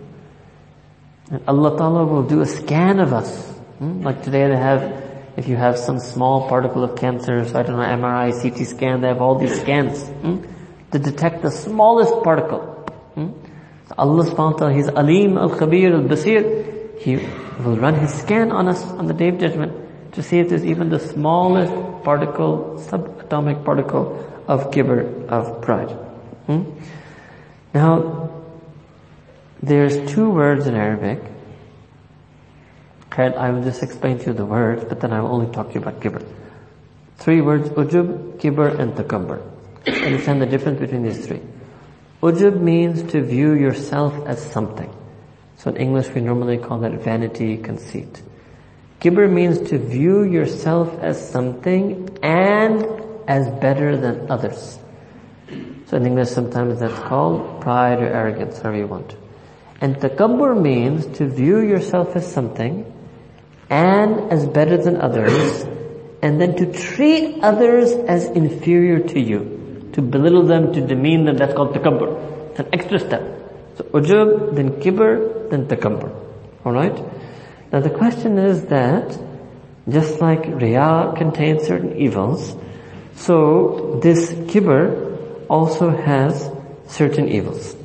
And Allah Ta'ala will do a scan of us Hmm? Like today they have, if you have some small particle of cancer, so I don't know, MRI, CT scan, they have all these scans hmm? to detect the smallest particle. Hmm? So Allah subhanahu wa ta'ala, He's Alim, Al-Khabir, Al-Basir. He will run His scan on us on the day of judgment to see if there's even the smallest particle, subatomic particle of kibr, of pride. Hmm? Now, there's two words in Arabic. I will just explain to you the words, but then I will only talk to you about kibr. Three words, ujub, kibr, and takabbur. Understand the difference between these three. Ujub means to view yourself as something. So in English we normally call that vanity, conceit. Kibr means to view yourself as something and as better than others. So in English sometimes that's called pride or arrogance, however you want. And takabbur means to view yourself as something and as better than others and then to treat others as inferior to you, to belittle them, to demean them, that's called takabbur. It's an extra step. So ujub, then kibr, then takabbur. Alright? Now the question is that, just like riya contains certain evils, so this kibr also has certain evils.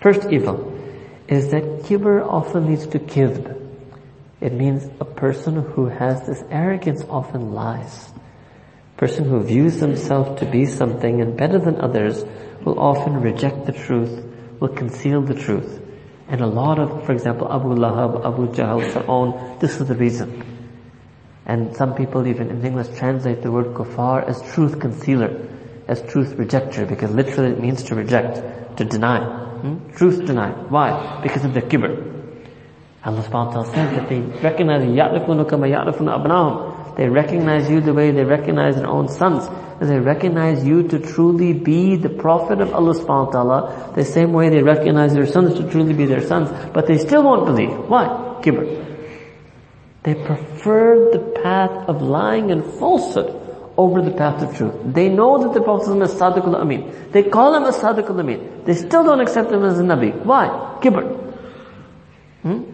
First evil is that kibr often leads to kidb. It means a person who has this arrogance often lies. A person who views himself to be something and better than others will often reject the truth, will conceal the truth. And a lot of, for example, Abu Lahab, Abu Jahl, Fir'aun, this is the reason. And some people even in English translate the word kufar as truth concealer, as truth rejecter, because literally it means to reject, to deny. Hmm? Truth deny. Why? Because of their kibr. Allah subhanahu wa ta'ala says that they recognize يَعْرِفُونَ كَمَا يَعْرِفُونَ أَبْنَاهُمْ They recognize you the way they recognize their own sons. They recognize you to truly be the Prophet of Allah subhanahu wa ta'ala, the same way they recognize their sons to truly be their sons, but they still won't believe. Why? Kibr. They prefer the path of lying and falsehood over the path of truth. They know that the Prophet is Sadiq al-Amin. They call him a Sadiq al-Amin. They still don't accept him as a Nabi. Why? Kibr. Hmm?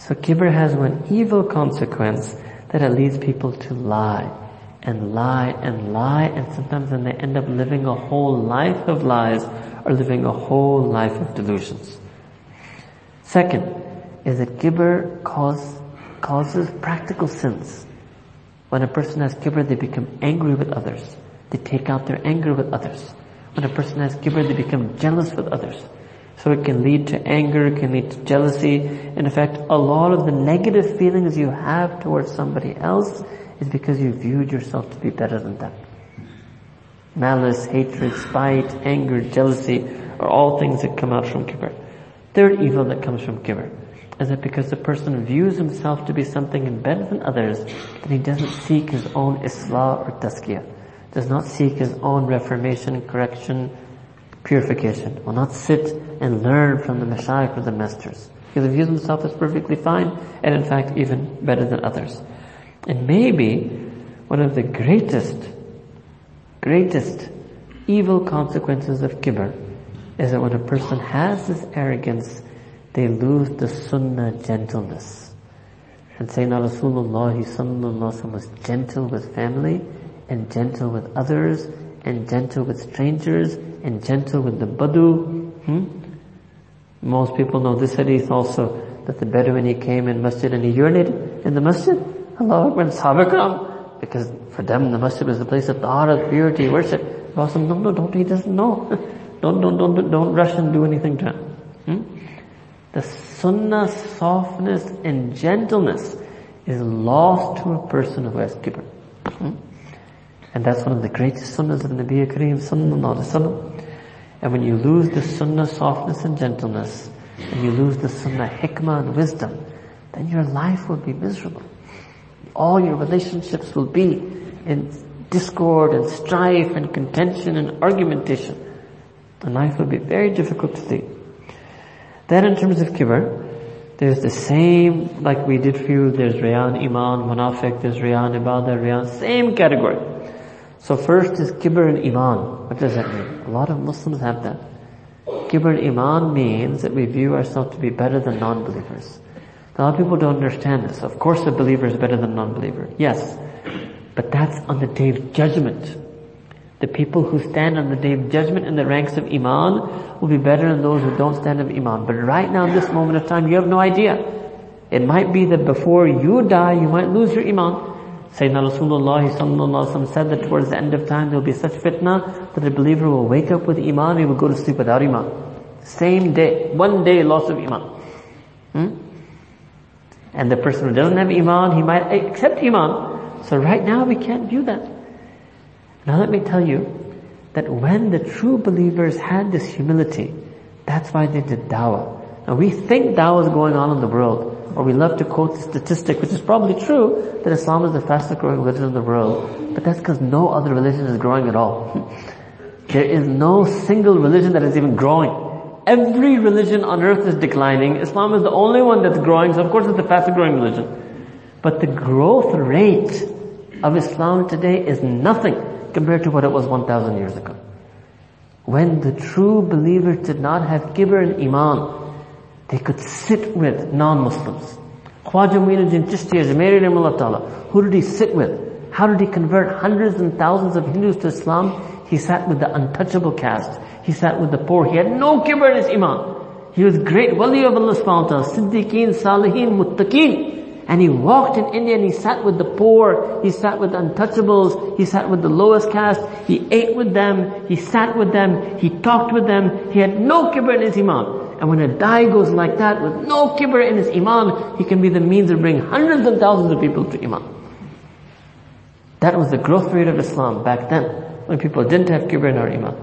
So kibr has one evil consequence that it leads people to lie and lie and lie and sometimes then they end up living a whole life of lies or living a whole life of delusions. Second is that kibr cause, causes practical sins. When a person has kibr, they become angry with others. They take out their anger with others. When a person has kibr, they become jealous with others. So it can lead to anger, it can lead to jealousy. In fact, a lot of the negative feelings you have towards somebody else is because you viewed yourself to be better than them. Malice, hatred, spite, anger, jealousy are all things that come out from kibr. Third evil that comes from kibr is that because the person views himself to be something better than others, then he doesn't seek his own islah or tazkiyah, does not seek his own reformation, correction, purification, will not sit and learn from the mashayikh or the masters. Because he views himself as perfectly fine and in fact even better than others. And maybe one of the greatest, greatest evil consequences of kibr is that when a person has this arrogance, they lose the sunnah gentleness. And Sayyidina Rasulullah sallallahu was gentle with family and gentle with others and gentle with strangers and gentle with the Badu. Hmm? Most people know this hadith also, that the Bedouin he came in masjid and he urinated in the masjid. Allah Akbar, because for them the masjid was the place of tahara, purity, worship. Prophet no, no, don't, he doesn't know. <laughs> don't, don't, don't, don't rush and do anything to him. Hmm? The sunnah softness and gentleness is lost to a person who has kibr. Hmm? And that's one of the greatest sunnahs of Nabi Kareem sallallahu alaihi wasallam. And when you lose the sunnah softness and gentleness, and you lose the sunnah hikmah and wisdom, then your life will be miserable. All your relationships will be in discord and strife and contention and argumentation. The life will be very difficult to lead. Then in terms of kibr, there's the same, like we did for you, there's Riyan, Iman, Munafiq, there's Riyan, Ibadah, Riyan, same category. So first is kibr and iman. What does that mean? A lot of Muslims have that. Kibr and iman means that we view ourselves to be better than non-believers. A lot of people don't understand this. Of course a believer is better than a non-believer. Yes. But that's on the day of judgment. The people who stand on the day of judgment in the ranks of Iman will be better than those who don't stand of Iman. But right now, in this moment of time, you have no idea. It might be that before you die, you might lose your Iman. Sayyidina Rasulullah said that towards the end of time, there will be such fitna that a believer will wake up with Iman, he will go to sleep without Iman. Same day, one day loss of Iman. Hmm? And the person who doesn't have Iman, he might accept Iman. So right now we can't do that. Now let me tell you that when the true believers had this humility, that's why they did dawah. Now we think dawah is going on in the world, or we love to quote the statistic, which is probably true, that Islam is the fastest growing religion in the world. But that's because no other religion is growing at all. <laughs> there is no single religion that is even growing. Every religion on earth is declining. Islam is the only one that's growing, so of course it's the fastest growing religion. But the growth rate of Islam today is nothing compared to what it was 1,000 years ago. When the true believers did not have kibr and iman, they could sit with non-Muslims. Khwaja Muinuddin Chishti Ajmeri Ta'ala, who did he sit with? How did he convert hundreds and thousands of Hindus to Islam? He sat with the untouchable caste. He sat with the poor. He had no kibr in his iman. He was great wali of Allah subhanahu wa ta'ala, siddiqeen, salihin, muttaqeen. And he walked in India and he sat with the poor, he sat with the untouchables, he sat with the lowest caste, he ate with them, he sat with them, he talked with them, he had no kibr in his iman. And when a dai goes like that with no kibr in his iman, he can be the means of bringing hundreds and thousands of people to iman. That was the growth rate of Islam back then, when people didn't have kibr in our iman.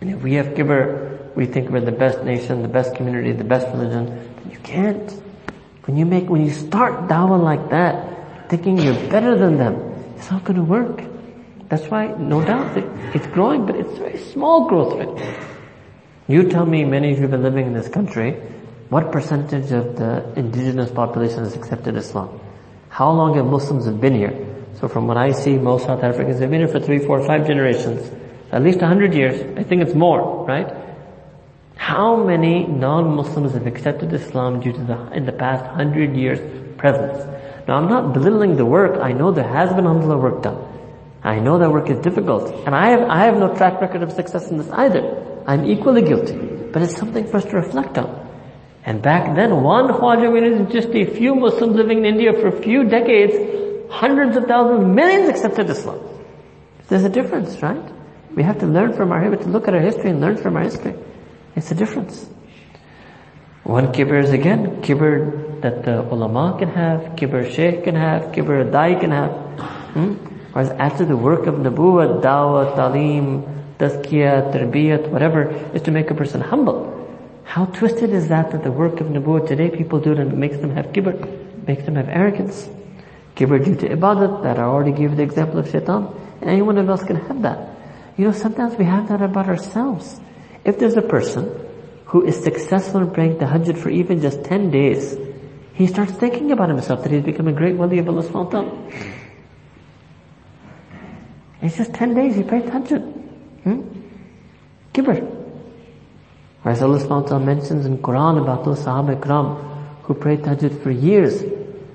And if we have kibr, we think we're the best nation, the best community, the best religion. You can't. When you make, when you start dawah like that, thinking you're better than them, it's not going to work. That's why, no doubt, it's growing, but it's a very small growth rate. You tell me, many of you have been living in this country, what percentage of the indigenous population has accepted Islam? How long have Muslims been here? So from what I see, most South Africans have been here for three, four, five generations. At least a hundred years. I think it's more, right? How many non-Muslims have accepted Islam due to the, in the past hundred years presence? Now I'm not belittling the work. I know there has been alhamdulillah work done. I know that work is difficult. And I have, I have no track record of success in this either. I'm equally guilty. But it's something for us to reflect on. And back then, one Khwaja is just a few Muslims living in India for a few decades, hundreds of thousands, millions accepted Islam. There's a difference, right? We have to learn from our, have to look at our history and learn from our history. It's a difference. One kibr is again, kibr that the ulama can have, kibr shaykh can have, kibr dai can have. Hmm? Whereas after the work of Nabuwa, dawah, talim, tazkiyah, tarbiyat, whatever, is to make a person humble. How twisted is that that the work of nabuwwat today people do it and it makes them have kibr, makes them have arrogance. Kibr due to ibadat, that I already gave the example of shaitan. Anyone else can have that. You know, sometimes we have that about ourselves. If there's a person who is successful in praying tahajjud for even just 10 days, he starts thinking about himself that he's become a great wali of Allah subhanahu. It's just 10 days, he prayed tahajjud. Hmm? Kibr. Rasulullah mentions in Quran about those Sahaba Ikram who prayed Tahajjud for years,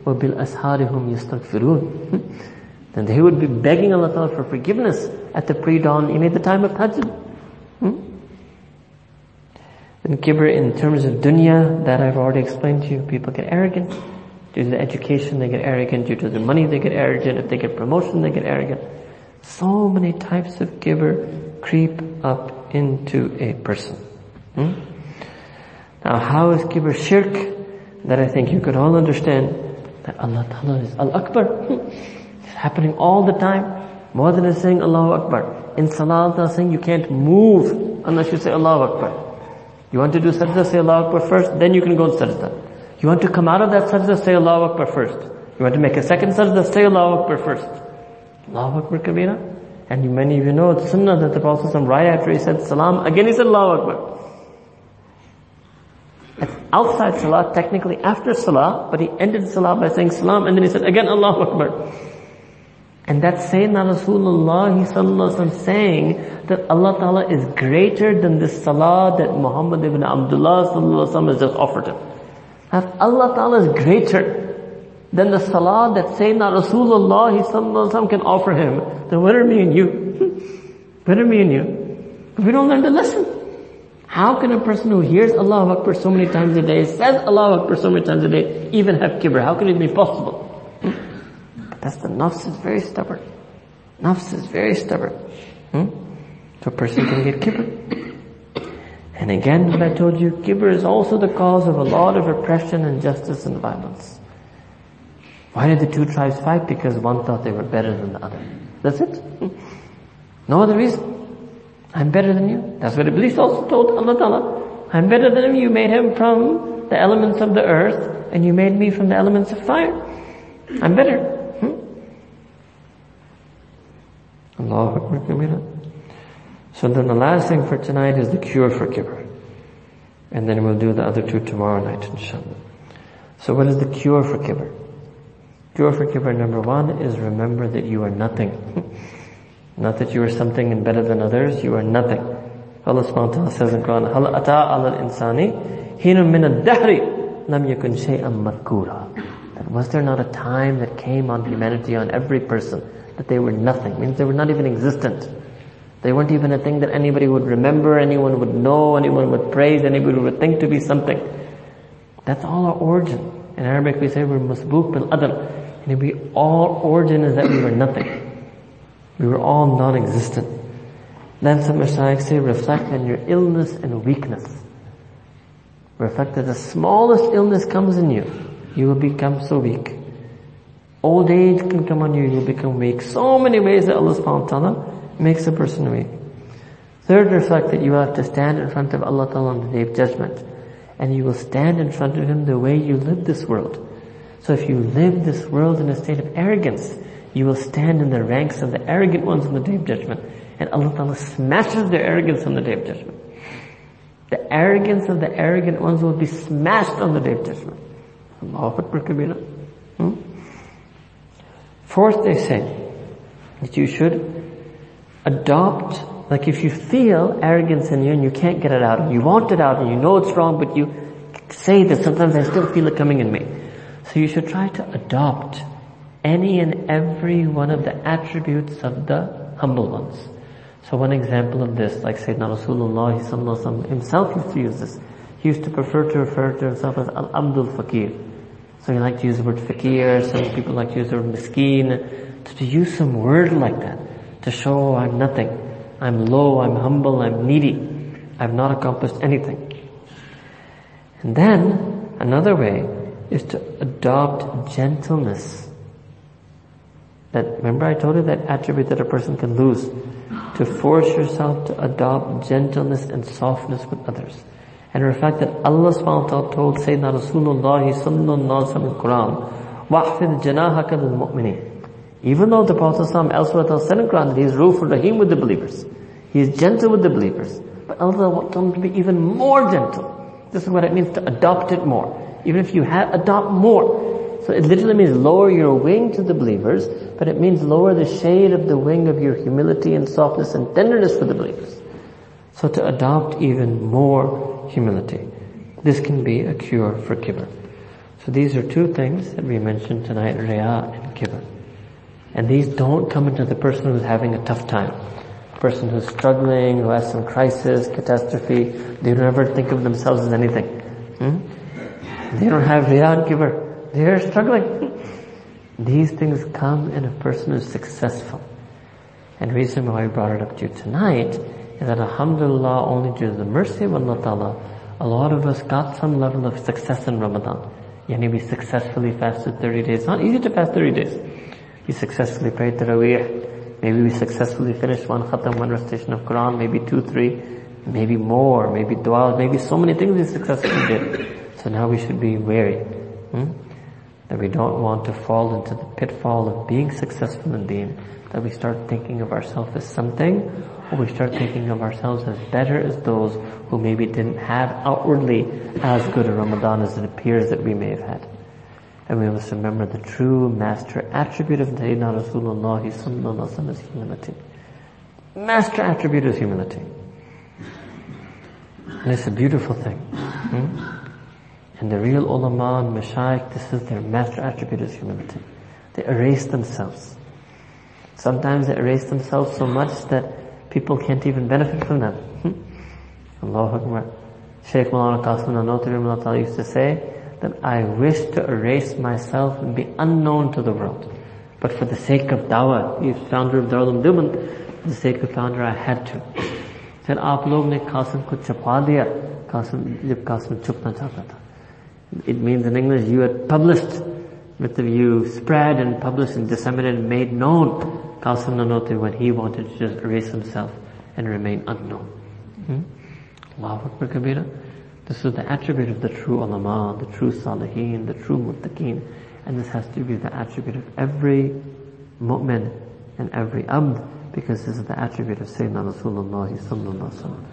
وَبِالْأَسْحَارِ أَسْحَارِهُم يَسْتَغْفِرُونَ Then they would be begging Allah Ta'ala for forgiveness at the pre-dawn even at the time of Tahajjud. Hmm? Then kibr in terms of dunya, that I've already explained to you, people get arrogant. Due to the education, they get arrogant. Due to the money, they get arrogant. If they get promotion, they get arrogant. So many types of kibr creep up into a person. Hmm? Now, how is kibr shirk? That I think you could all understand that Allah Ta'ala is Al-Akbar. <laughs> it's happening all the time. More than saying Allahu Akbar. In Salah, Allah saying you can't move unless you say Allahu Akbar. You want to do sajda, say Allahu Akbar first, then you can go on sajda. You want to come out of that sajda, say Allahu Akbar first. You want to make a second sajda, say Allahu Akbar first. Allahu Akbar kabira. And many of you know it's sunnah that the Prophet right after he said salam, again he said Allahu Akbar. It's outside salah, technically after salah, but he ended salah by saying salam and then he said again Allahu Akbar. And that's Sayyidina Rasulullah saying that Allah Ta'ala is greater than this salah that Muhammad ibn Abdullah has just offered him. If Allah Ta'ala is greater than the salah that Sayyidina Rasulullah can offer him, then what are me and you? <laughs> Better me and you. But we don't learn the lesson. How can a person who hears Allah Akbar so many times a day, says Allah Akbar so many times a day, even have kibr? How can it be possible? Hmm? That's the nafs is very stubborn. Nafs is very stubborn. Hmm? So a person can get kibr. And again, what I told you, kibr is also the cause of a lot of oppression, injustice, and violence. Why did the two tribes fight? Because one thought they were better than the other. That's it. No other reason. I'm better than you. That's what Iblis also told Allah Ta'ala. I'm better than him. You made him from the elements of the earth and you made me from the elements of fire. I'm better. Hmm? Akbar So then the last thing for tonight is the cure for kibr. And then we'll do the other two tomorrow night inshallah. So what is the cure for kibr? Dua for kibr number one is remember that you are nothing. <laughs> Not that you are something and better than others, you are nothing. Allah subhanahu wa says in Quran, Hal ata al insani hinu min dahri lam yakun shay'an madkura. Was there not a time that came on humanity, on every person, that they were nothing? Means they were not even existent. They weren't even a thing that anybody would remember, anyone would know, anyone would praise, anybody would think to be something. That's all our origin. In Arabic we say we're musbuk bil-adl. And we all origin is that we were nothing. We were all non-existent. Then some Mashayikh say, reflect on your illness and weakness. Reflect that the smallest illness comes in you, you will become so weak. Old age can come on you, you'll become weak. So many ways that Allah subhanahu wa ta'ala makes a person weak. Third, reflect that you have to stand in front of Allah Ta'ala on the day of judgment. And you will stand in front of Him the way you live this world. So if you live this world in a state of arrogance, you will stand in the ranks of the arrogant ones on the day of judgment. And Allah Ta'ala smashes their arrogance on the day of judgment. The arrogance of the arrogant ones will be smashed on the day of judgment. Hmm? Fourth, they say that you should adopt, like if you feel arrogance in you and you can't get it out, and you want it out and you know it's wrong, but you say that sometimes I still feel it coming in me. So you should try to adopt any and every one of the attributes of the humble ones. So one example of this, like Sayyidina Rasulullah himself used to use this. He used to prefer to refer to himself as Al-Abdul Fakir. So he liked to use the word fakir, some people like to use the word miskeen, to, to use some word like that, to show I'm nothing. I'm low, I'm humble, I'm needy. I've not accomplished anything. And then, another way is to adopt gentleness that, remember I told you that attribute that a person can lose. To force yourself to adopt gentleness and softness with others. And reflect that Allah subhanahu wa ta'ala told Sayyidina Rasulullah sallallahu alayhi wa in Quran, وَحْفِذْ جَنَاهَكَ لِلْمُؤْمِنِينَ Even though the Prophet elsewhere said in Quran that he is Rufur Rahim with the believers. He is gentle with the believers. But Allah wants him to be even more gentle. This is what it means to adopt it more. Even if you have, adopt more. So it literally means lower your wing to the believers, but it means lower the shade of the wing of your humility and softness and tenderness for the believers. So to adopt even more humility. This can be a cure for kibr. So these are two things that we mentioned tonight, riya and kibr. And these don't come into the person who's having a tough time. Person who's struggling, who has some crisis, catastrophe, they don't ever think of themselves as anything. Hmm? They don't have riya and kibr. They're struggling. These things come in a person who's successful. And reason why I brought it up to you tonight is that alhamdulillah, only due to the mercy of Allah Ta'ala, a lot of us got some level of success in Ramadan. Yani we successfully fasted 30 days. Not easy to fast 30 days. We successfully prayed Taraweeh. Maybe we successfully finished one khatam, one recitation of Quran, maybe two, three, maybe more, maybe dua, maybe so many things we successfully did. So now we should be wary. Hmm? that we don't want to fall into the pitfall of being successful in deen, that we start thinking of ourselves as something, or we start thinking of ourselves as better as those who maybe didn't have outwardly as good a Ramadan as it appears that we may have had. And we must remember the true master attribute of Sayyidina Rasulullah is humility. Master attribute is humility. And it's a beautiful thing. Hmm? And the real ulama and mashayikh, this is their master attribute is humility. They erase themselves. Sometimes they erase themselves so much that people can't even benefit from them. Allahu Akbar. Shaykh Maulana Qasim Nanotari used to say that I wish to erase myself and be unknown to the world. But for the sake of dawah, he's founder of Darul Diman, for the sake of founder I had to. Said आप लोग ने कासिम को छुपा दिया कासिम जब कासिम छुपना चाहता था it means in English you had published with the view, spread and published and disseminated and made known Qasim Nanotri when he wanted to just erase himself and remain unknown. Allahu Akbar Kabira. This is the attribute of the true ulama, the true salihin, the true muttaqeen. And this has to be the attribute of every mu'min and every abd because this is the attribute of Sayyidina Rasulullah sallallahu alaihi wasallam.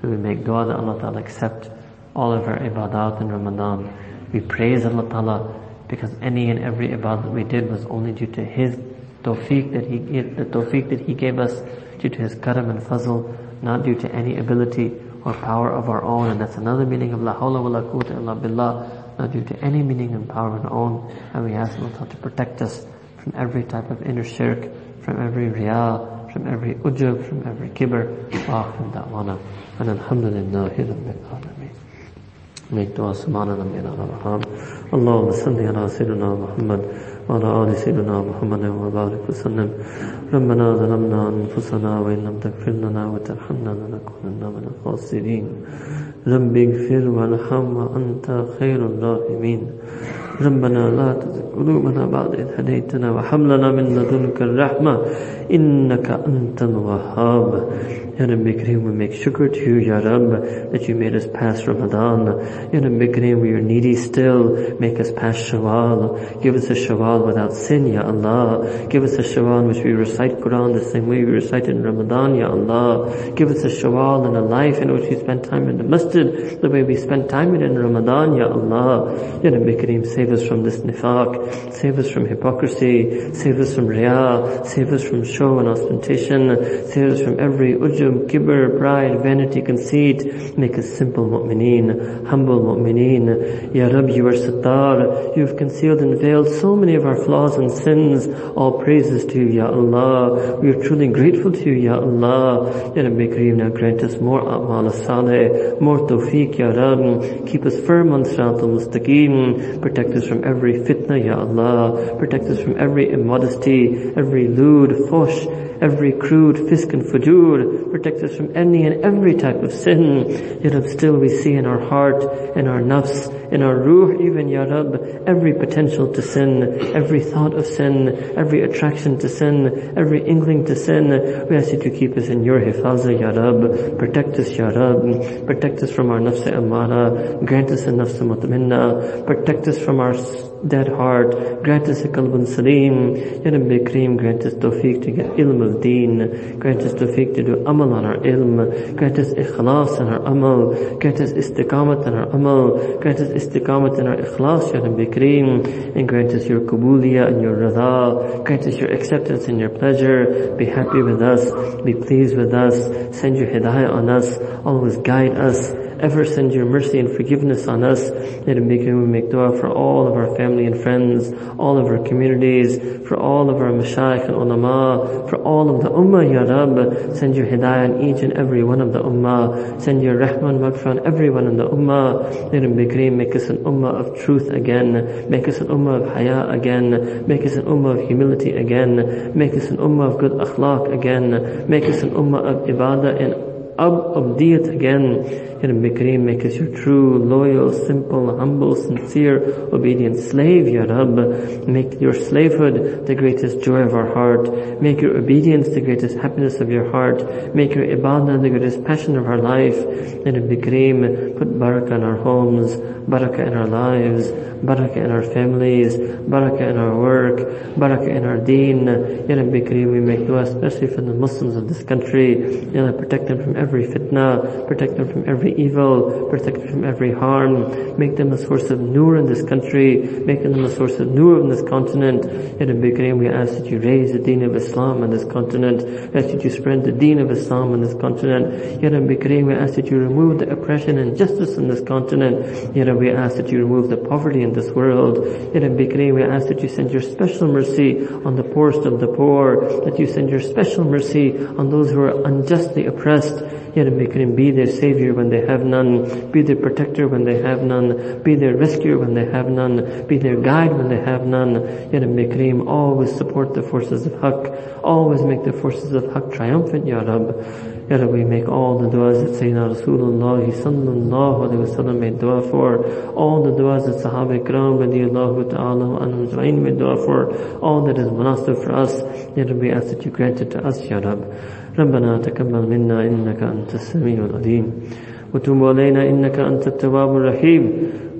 Do we make dua that Allah Ta'ala accept all of our ibadat in Ramadan. We praise Allah Ta'ala because any and every ibadat we did was only due to His tawfiq that He the tawfiq that He gave us due to His karam and fazl, not due to any ability or power of our own. And that's another meaning of la hawla wa la quwwata illa billah, not due to any meaning and power of our own. And we ask Allah to protect us from every type of inner shirk, from every riyah, from every ujub, from every kibr. Wa akhir da'wana. And alhamdulillahi rabbil alameen. make dua subhana rabbiyal rahman اللهم صل على سيدنا محمد وعلى آل سيدنا محمد وبارك وسلم. ربنا ظلمنا أنفسنا وإن لم تغفر لنا وترحمنا لنكونن من الخاسرين. رب اغفر وارحم وأنت خير الراحمين. ربنا لا تزغ قلوبنا بعد إذ هديتنا وهب لنا من لدنك الرحمة إنك أنت الوهاب. Ya Rabbi we make shukr to you, Ya Rab, that you made us pass Ramadan. Ya we are needy still. Make us pass Shawwal. Give us a Shawwal without sin, Ya Allah. Give us a Shawwal which we recite Quran the same way we recite in Ramadan, Ya Allah. Give us a Shawwal and a life in which we spend time in the masjid the way we spend time in Ramadan, Ya Allah. Ya save us from this nifaq. Save us from hypocrisy. Save us from riyah. Save us from show and ostentation. Save us from every ujjah ujub, kibr, pride, vanity, conceit. Make us simple mu'mineen, humble mu'mineen. Ya Rab, you are sattar. You have concealed and veiled so many of our flaws and sins. All praises to you, Ya Allah. We are truly grateful to you, Ya Allah. Ya Rabbi Kareem, now grant us more a'mal saleh, more tawfiq, Ya Rab. Keep us firm on Sirat al-Mustaqim. Protect us from every fitna, Ya Allah. Protect us from every immodesty, every lewd, fush, every crude fisk and fujur. Protect us from any and every type of sin. Yet still we see in our heart, in our nafs, in our ruh even, Ya Rab, every potential to sin, every thought of sin, every attraction to sin, every inkling to sin. We ask you to keep us in your hifazah, Ya Rab. Protect us, Ya Rab. Protect us from our nafs amara. Grant us a nafs mutminna. Protect us from our dead heart. Grant us a qalbun salim. Ya Rabbi Kareem, grant us tawfiq to get ilm of deen. Grant us tawfiq to do amal on our ilm. Grant us ikhlas in our amal. Grant us istiqamat in our amal. Grant us istiqamat in our ikhlas, Ya Rabbi Kareem. And grant us your kubuliya and your radha. Grant us your acceptance and your pleasure. Be happy with us. Be pleased with us. Send your hidayah on us. Always guide us ever send your mercy and forgiveness on us. It make, we make dua for all of our family and friends, all of our communities, for all of our mashayikh and ulama, for all of the ummah, Ya Rab. Send your hidayah on each and every one of the ummah. Send your rahman maghfirah on everyone in the ummah. It be make us an ummah of truth again. Make us an ummah of haya again. Make us an ummah of humility again. Make us an ummah of good akhlaq again. Make us an ummah of ibadah and Abdiyat again. Ya Rabbi make us your true, loyal, simple, humble, sincere, obedient slave, Ya Rab. Make your slavehood the greatest joy of our heart. Make your obedience the greatest happiness of your heart. Make your ibadah the greatest passion of our life. Ya Rabbi Kareem, put barakah in our homes, barakah in our lives, barakah in our families, barakah in our work, barakah in our deen. Ya Rabbi Kareem, we make dua especially for the Muslims of this country. Ya Allah, protect them from every fitna, protect them from every evil, protect them from every harm, make them a source of nur in this country, make them a source of nur in this continent. Ya Rabbi Kareem, we ask that you raise the deen of Islam on this continent, ask that you spread the deen of Islam on this continent. Ya Rabbi Kareem, we ask that you remove the oppression and justice in this continent. Ya Rabbi, we ask that you remove the poverty in this world. Ya Rabbi Kareem, we ask that you send your special mercy on the poorest of the poor, that you send your special mercy on those who are unjustly oppressed. Ya Rabbi Kareem, be their savior when they have none, be their protector when they have none, be their rescuer when they have none, be their guide when they have none. Ya Rabbi Kareem, always support the forces of Haqq, always make the forces of Haqq triumphant, Ya Rab. Ya Rabbi, make all the du'as that Sayyidina Rasulullah sallallahu alayhi wa sallam made dua for, all the du'as that Sahaba Ikram radiyallahu ta'ala anhum ajma'in made dua for, all that is munasib for us, Ya Rabbi, ask that you grant it to us, Ya Rab. ربنا تقبل منا إنك أنت السميع العليم وتب علينا إنك أنت التواب الرحيم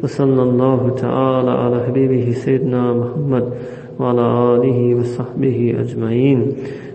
وصلى الله تعالى على حبيبه سيدنا محمد وعلى آله وصحبه أجمعين